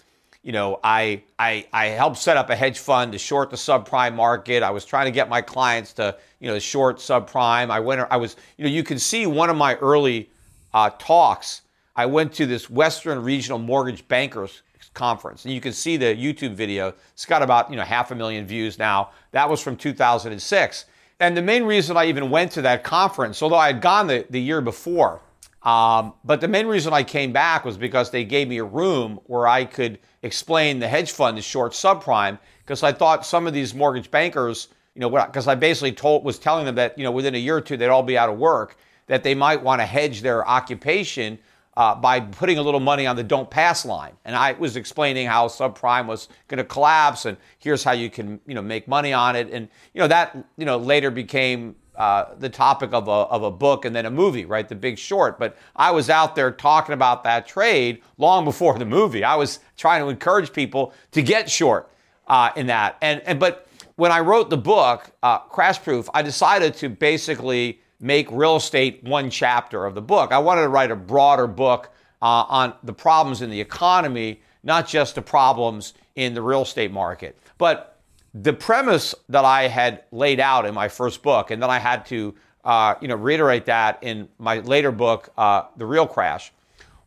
You know I I I helped set up a hedge fund to short the subprime market. I was trying to get my clients to you know short subprime. I went I was you know you can see one of my early uh, talks. I went to this Western Regional Mortgage Bankers conference. And you can see the YouTube video. It's got about, you know, half a million views now. That was from 2006. And the main reason I even went to that conference, although I had gone the, the year before, um, but the main reason I came back was because they gave me a room where I could explain the hedge fund, the short subprime, because I thought some of these mortgage bankers, you know, because I basically told was telling them that you know within a year or two they'd all be out of work, that they might want to hedge their occupation uh, by putting a little money on the don't pass line. And I was explaining how subprime was going to collapse, and here's how you can you know make money on it. And you know that you know later became uh, the topic of a, of a book and then a movie, right? The Big Short. But I was out there talking about that trade long before the movie. I was trying to encourage people to get short uh, in that. And and but when I wrote the book, uh, Crash Proof, I decided to basically make real estate one chapter of the book. I wanted to write a broader book uh, on the problems in the economy, not just the problems in the real estate market. But the premise that I had laid out in my first book, and then I had to uh, you know reiterate that in my later book, uh, The Real Crash.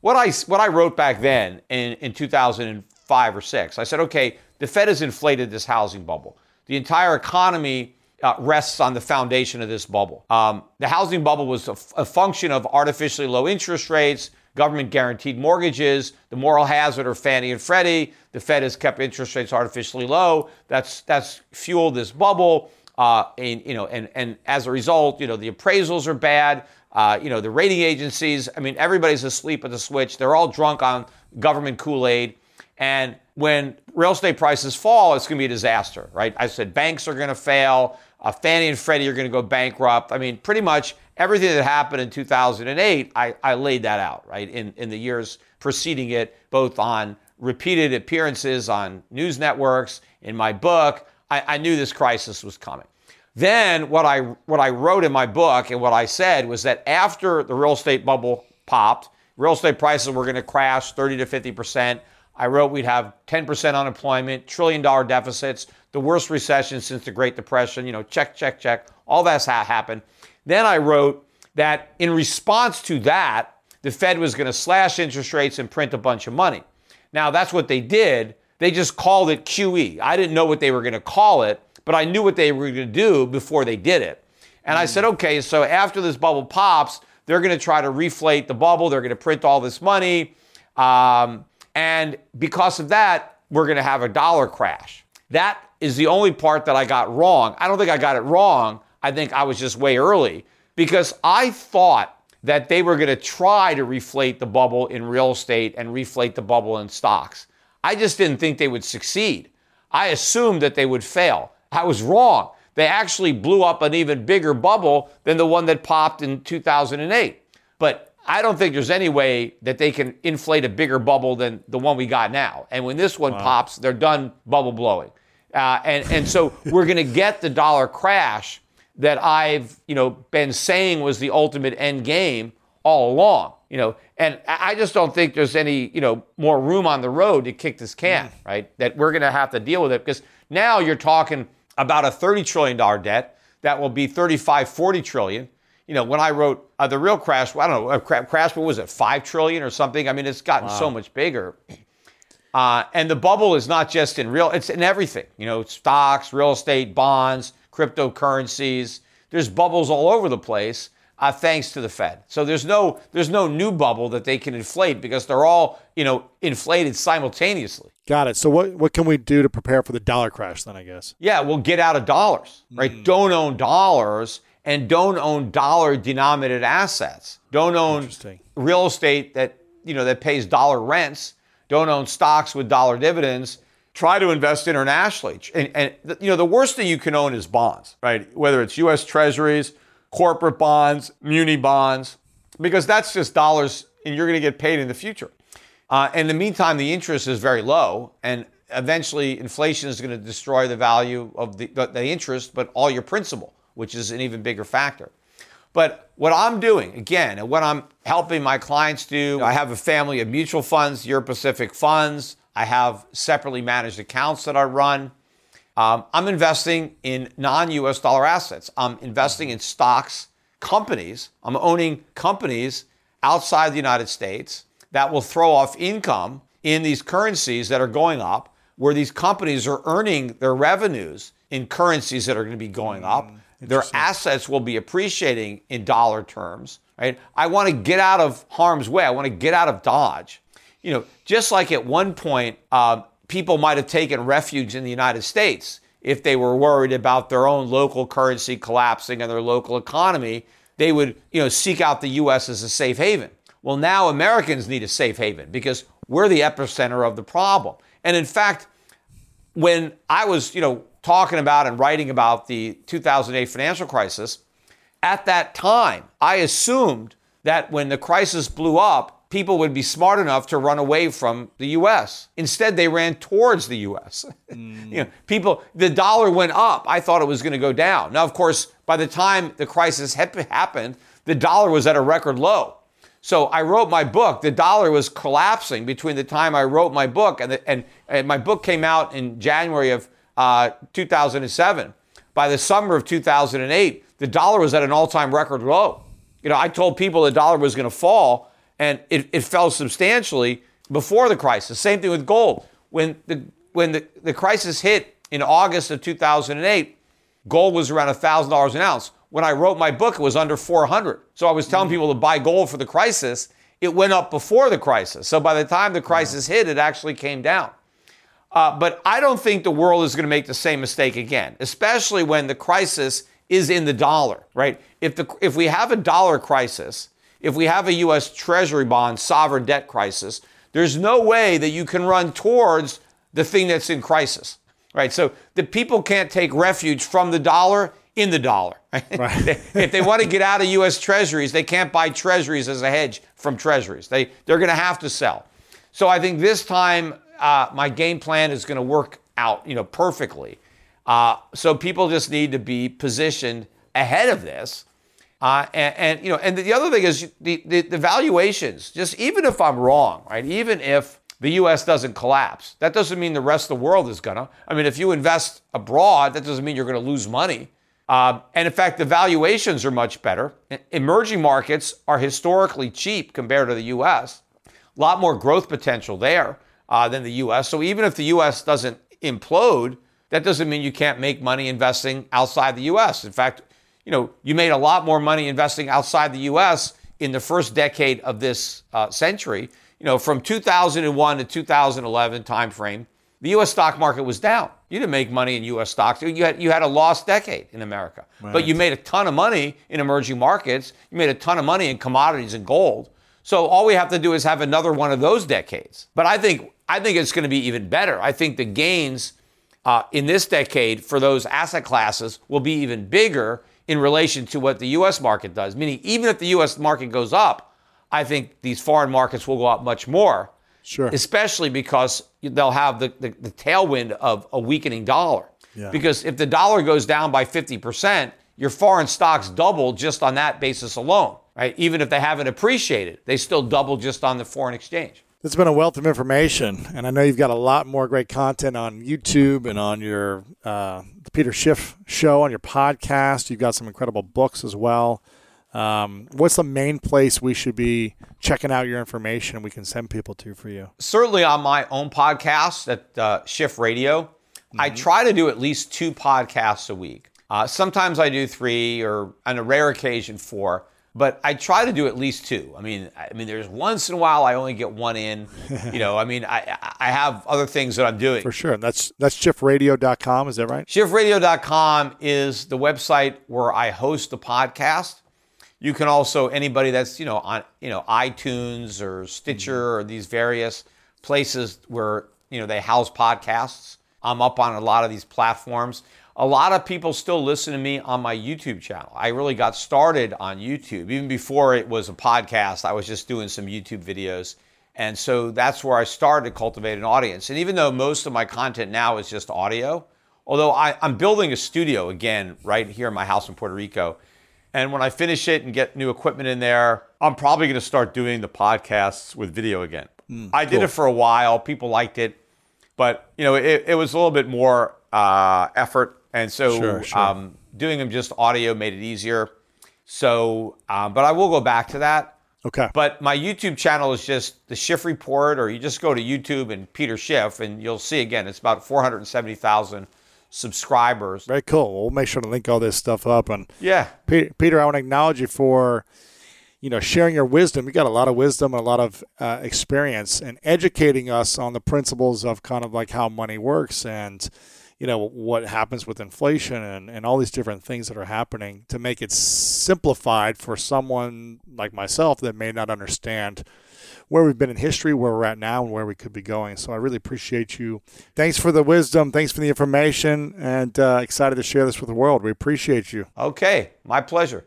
What I what I wrote back then in, in 2005 or six, I said, okay, the Fed has inflated this housing bubble. The entire economy uh, rests on the foundation of this bubble. Um, the housing bubble was a, f- a function of artificially low interest rates, government guaranteed mortgages, the moral hazard of Fannie and Freddie. The Fed has kept interest rates artificially low. That's that's fueled this bubble. Uh, and you know, and and as a result, you know, the appraisals are bad. Uh, you know, the rating agencies. I mean, everybody's asleep at the switch. They're all drunk on government Kool Aid. And when real estate prices fall, it's going to be a disaster, right? I said banks are going to fail. Uh, Fannie and Freddie are going to go bankrupt. I mean, pretty much everything that happened in 2008, I, I laid that out, right, in, in the years preceding it, both on repeated appearances on news networks, in my book. I, I knew this crisis was coming. Then what I what I wrote in my book and what I said was that after the real estate bubble popped, real estate prices were going to crash 30 to 50 percent. I wrote we'd have 10% unemployment, trillion dollar deficits, the worst recession since the Great Depression, you know, check, check, check. All that's ha- happened. Then I wrote that in response to that, the Fed was going to slash interest rates and print a bunch of money. Now, that's what they did. They just called it QE. I didn't know what they were going to call it, but I knew what they were going to do before they did it. And I said, okay, so after this bubble pops, they're going to try to reflate the bubble. They're going to print all this money. Um, and because of that, we're going to have a dollar crash. That is the only part that I got wrong. I don't think I got it wrong. I think I was just way early because I thought that they were going to try to reflate the bubble in real estate and reflate the bubble in stocks. I just didn't think they would succeed. I assumed that they would fail. I was wrong. They actually blew up an even bigger bubble than the one that popped in 2008. But I don't think there's any way that they can inflate a bigger bubble than the one we got now. And when this one wow. pops, they're done bubble blowing. Uh, and, and so we're going to get the dollar crash that I've you know been saying was the ultimate end game all along. You know, and I just don't think there's any you know more room on the road to kick this can, mm. right? That we're going to have to deal with it because now you're talking about a 30 trillion dollar debt that will be 35, 40 trillion you know, when I wrote uh, the real crash, I don't know, crash, what was it, five trillion or something? I mean, it's gotten wow. so much bigger. Uh, and the bubble is not just in real, it's in everything. You know, stocks, real estate, bonds, cryptocurrencies. There's bubbles all over the place. Uh, thanks to the Fed. So there's no there's no new bubble that they can inflate because they're all you know inflated simultaneously. Got it. So what what can we do to prepare for the dollar crash then? I guess. Yeah, we'll get out of dollars, right? Mm. Don't own dollars and don't own dollar denominated assets. Don't own real estate that, you know, that pays dollar rents. Don't own stocks with dollar dividends. Try to invest internationally. And, and you know, the worst thing you can own is bonds, right? Whether it's US treasuries, corporate bonds, muni bonds. because that's just dollars and you're going to get paid in the future. Uh, in the meantime, the interest is very low, and eventually inflation is going to destroy the value of the, the, the interest, but all your principal, which is an even bigger factor. But what I'm doing, again, and what I'm helping my clients do, I have a family of mutual funds, Euro Pacific funds. I have separately managed accounts that I run. Um, I'm investing in non US dollar assets. I'm investing in stocks, companies. I'm owning companies outside the United States that will throw off income in these currencies that are going up, where these companies are earning their revenues in currencies that are going to be going up. Their assets will be appreciating in dollar terms, right? I want to get out of harm's way. I want to get out of Dodge. You know, just like at one point, uh, people might have taken refuge in the United States if they were worried about their own local currency collapsing and their local economy, they would, you know, seek out the US as a safe haven. Well, now Americans need a safe haven because we're the epicenter of the problem. And in fact, when I was, you know, talking about and writing about the 2008 financial crisis, at that time, I assumed that when the crisis blew up, people would be smart enough to run away from the US. Instead, they ran towards the US. Mm. you know, people the dollar went up. I thought it was going to go down. Now, of course, by the time the crisis had happened, the dollar was at a record low. So I wrote my book. The dollar was collapsing between the time I wrote my book and, the, and, and my book came out in January of uh, 2007. By the summer of 2008, the dollar was at an all-time record low. You know, I told people the dollar was going to fall, and it, it fell substantially before the crisis. Same thing with gold. When the when the, the crisis hit in August of 2008, gold was around $1,000 an ounce. When I wrote my book, it was under 400. So I was telling mm. people to buy gold for the crisis. It went up before the crisis. So by the time the crisis hit, it actually came down. Uh, but I don't think the world is going to make the same mistake again, especially when the crisis is in the dollar, right? If, the, if we have a dollar crisis, if we have a U.S. Treasury bond sovereign debt crisis, there's no way that you can run towards the thing that's in crisis, right? So the people can't take refuge from the dollar in the dollar. Right? if they want to get out of U.S. Treasuries, they can't buy Treasuries as a hedge from Treasuries. They they're going to have to sell. So I think this time uh, my game plan is going to work out, you know, perfectly. Uh, so people just need to be positioned ahead of this. Uh, and, and, you know, and the other thing is the, the, the valuations. Just even if I'm wrong, right? Even if the U.S. doesn't collapse, that doesn't mean the rest of the world is gonna. I mean, if you invest abroad, that doesn't mean you're going to lose money. Uh, and in fact, the valuations are much better. Emerging markets are historically cheap compared to the US. A lot more growth potential there uh, than the US. So even if the US doesn't implode, that doesn't mean you can't make money investing outside the US. In fact, you know, you made a lot more money investing outside the US in the first decade of this uh, century. You know, from 2001 to 2011 timeframe, the US stock market was down. You didn't make money in US stocks. You had, you had a lost decade in America. Right. But you made a ton of money in emerging markets. You made a ton of money in commodities and gold. So all we have to do is have another one of those decades. But I think I think it's going to be even better. I think the gains uh, in this decade for those asset classes will be even bigger in relation to what the U.S. market does. Meaning, even if the U.S. market goes up, I think these foreign markets will go up much more. Sure. Especially because they'll have the, the, the tailwind of a weakening dollar. Yeah. Because if the dollar goes down by 50%, your foreign stocks double just on that basis alone, right? Even if they haven't appreciated, they still double just on the foreign exchange. It's been a wealth of information, and I know you've got a lot more great content on YouTube and on your uh, the Peter Schiff show on your podcast. You've got some incredible books as well. Um, what's the main place we should be checking out your information and we can send people to for you? Certainly on my own podcast at uh, Schiff Radio. Mm-hmm. I try to do at least two podcasts a week. Uh, sometimes I do three, or on a rare occasion four. But I try to do at least two. I mean, I mean, there's once in a while I only get one in. You know, I mean, I I have other things that I'm doing. For sure. And that's that's schiffradio.com, is that right? Schiffradio.com is the website where I host the podcast. You can also anybody that's you know on you know iTunes or Stitcher mm-hmm. or these various places where you know they house podcasts. I'm up on a lot of these platforms. A lot of people still listen to me on my YouTube channel. I really got started on YouTube. Even before it was a podcast, I was just doing some YouTube videos. And so that's where I started to cultivate an audience. And even though most of my content now is just audio, although I, am building a studio again right here in my house in Puerto Rico. And when I finish it and get new equipment in there, I'm probably going to start doing the podcasts with video again. Mm, I did cool. it for a while. People liked it. But, you know, it, it was a little bit more uh, effort. And so sure, sure. Um, doing them just audio made it easier. So, um, but I will go back to that. Okay. But my YouTube channel is just the Schiff Report, or you just go to YouTube and Peter Schiff, and you'll see again, it's about 470,000 subscribers. Very cool. We'll make sure to link all this stuff up. And yeah, Peter, Peter I want to acknowledge you for you know sharing your wisdom. You got a lot of wisdom and a lot of uh, experience and educating us on the principles of kind of like how money works and you know what happens with inflation and, and all these different things that are happening to make it simplified for someone like myself that may not understand where we've been in history, where we're at now, and where we could be going. So I really appreciate you. Thanks for the wisdom. Thanks for the information, and uh, excited to share this with the world. We appreciate you. Okay, my pleasure.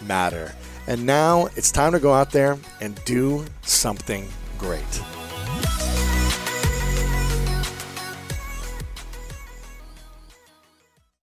matter. And now it's time to go out there and do something great.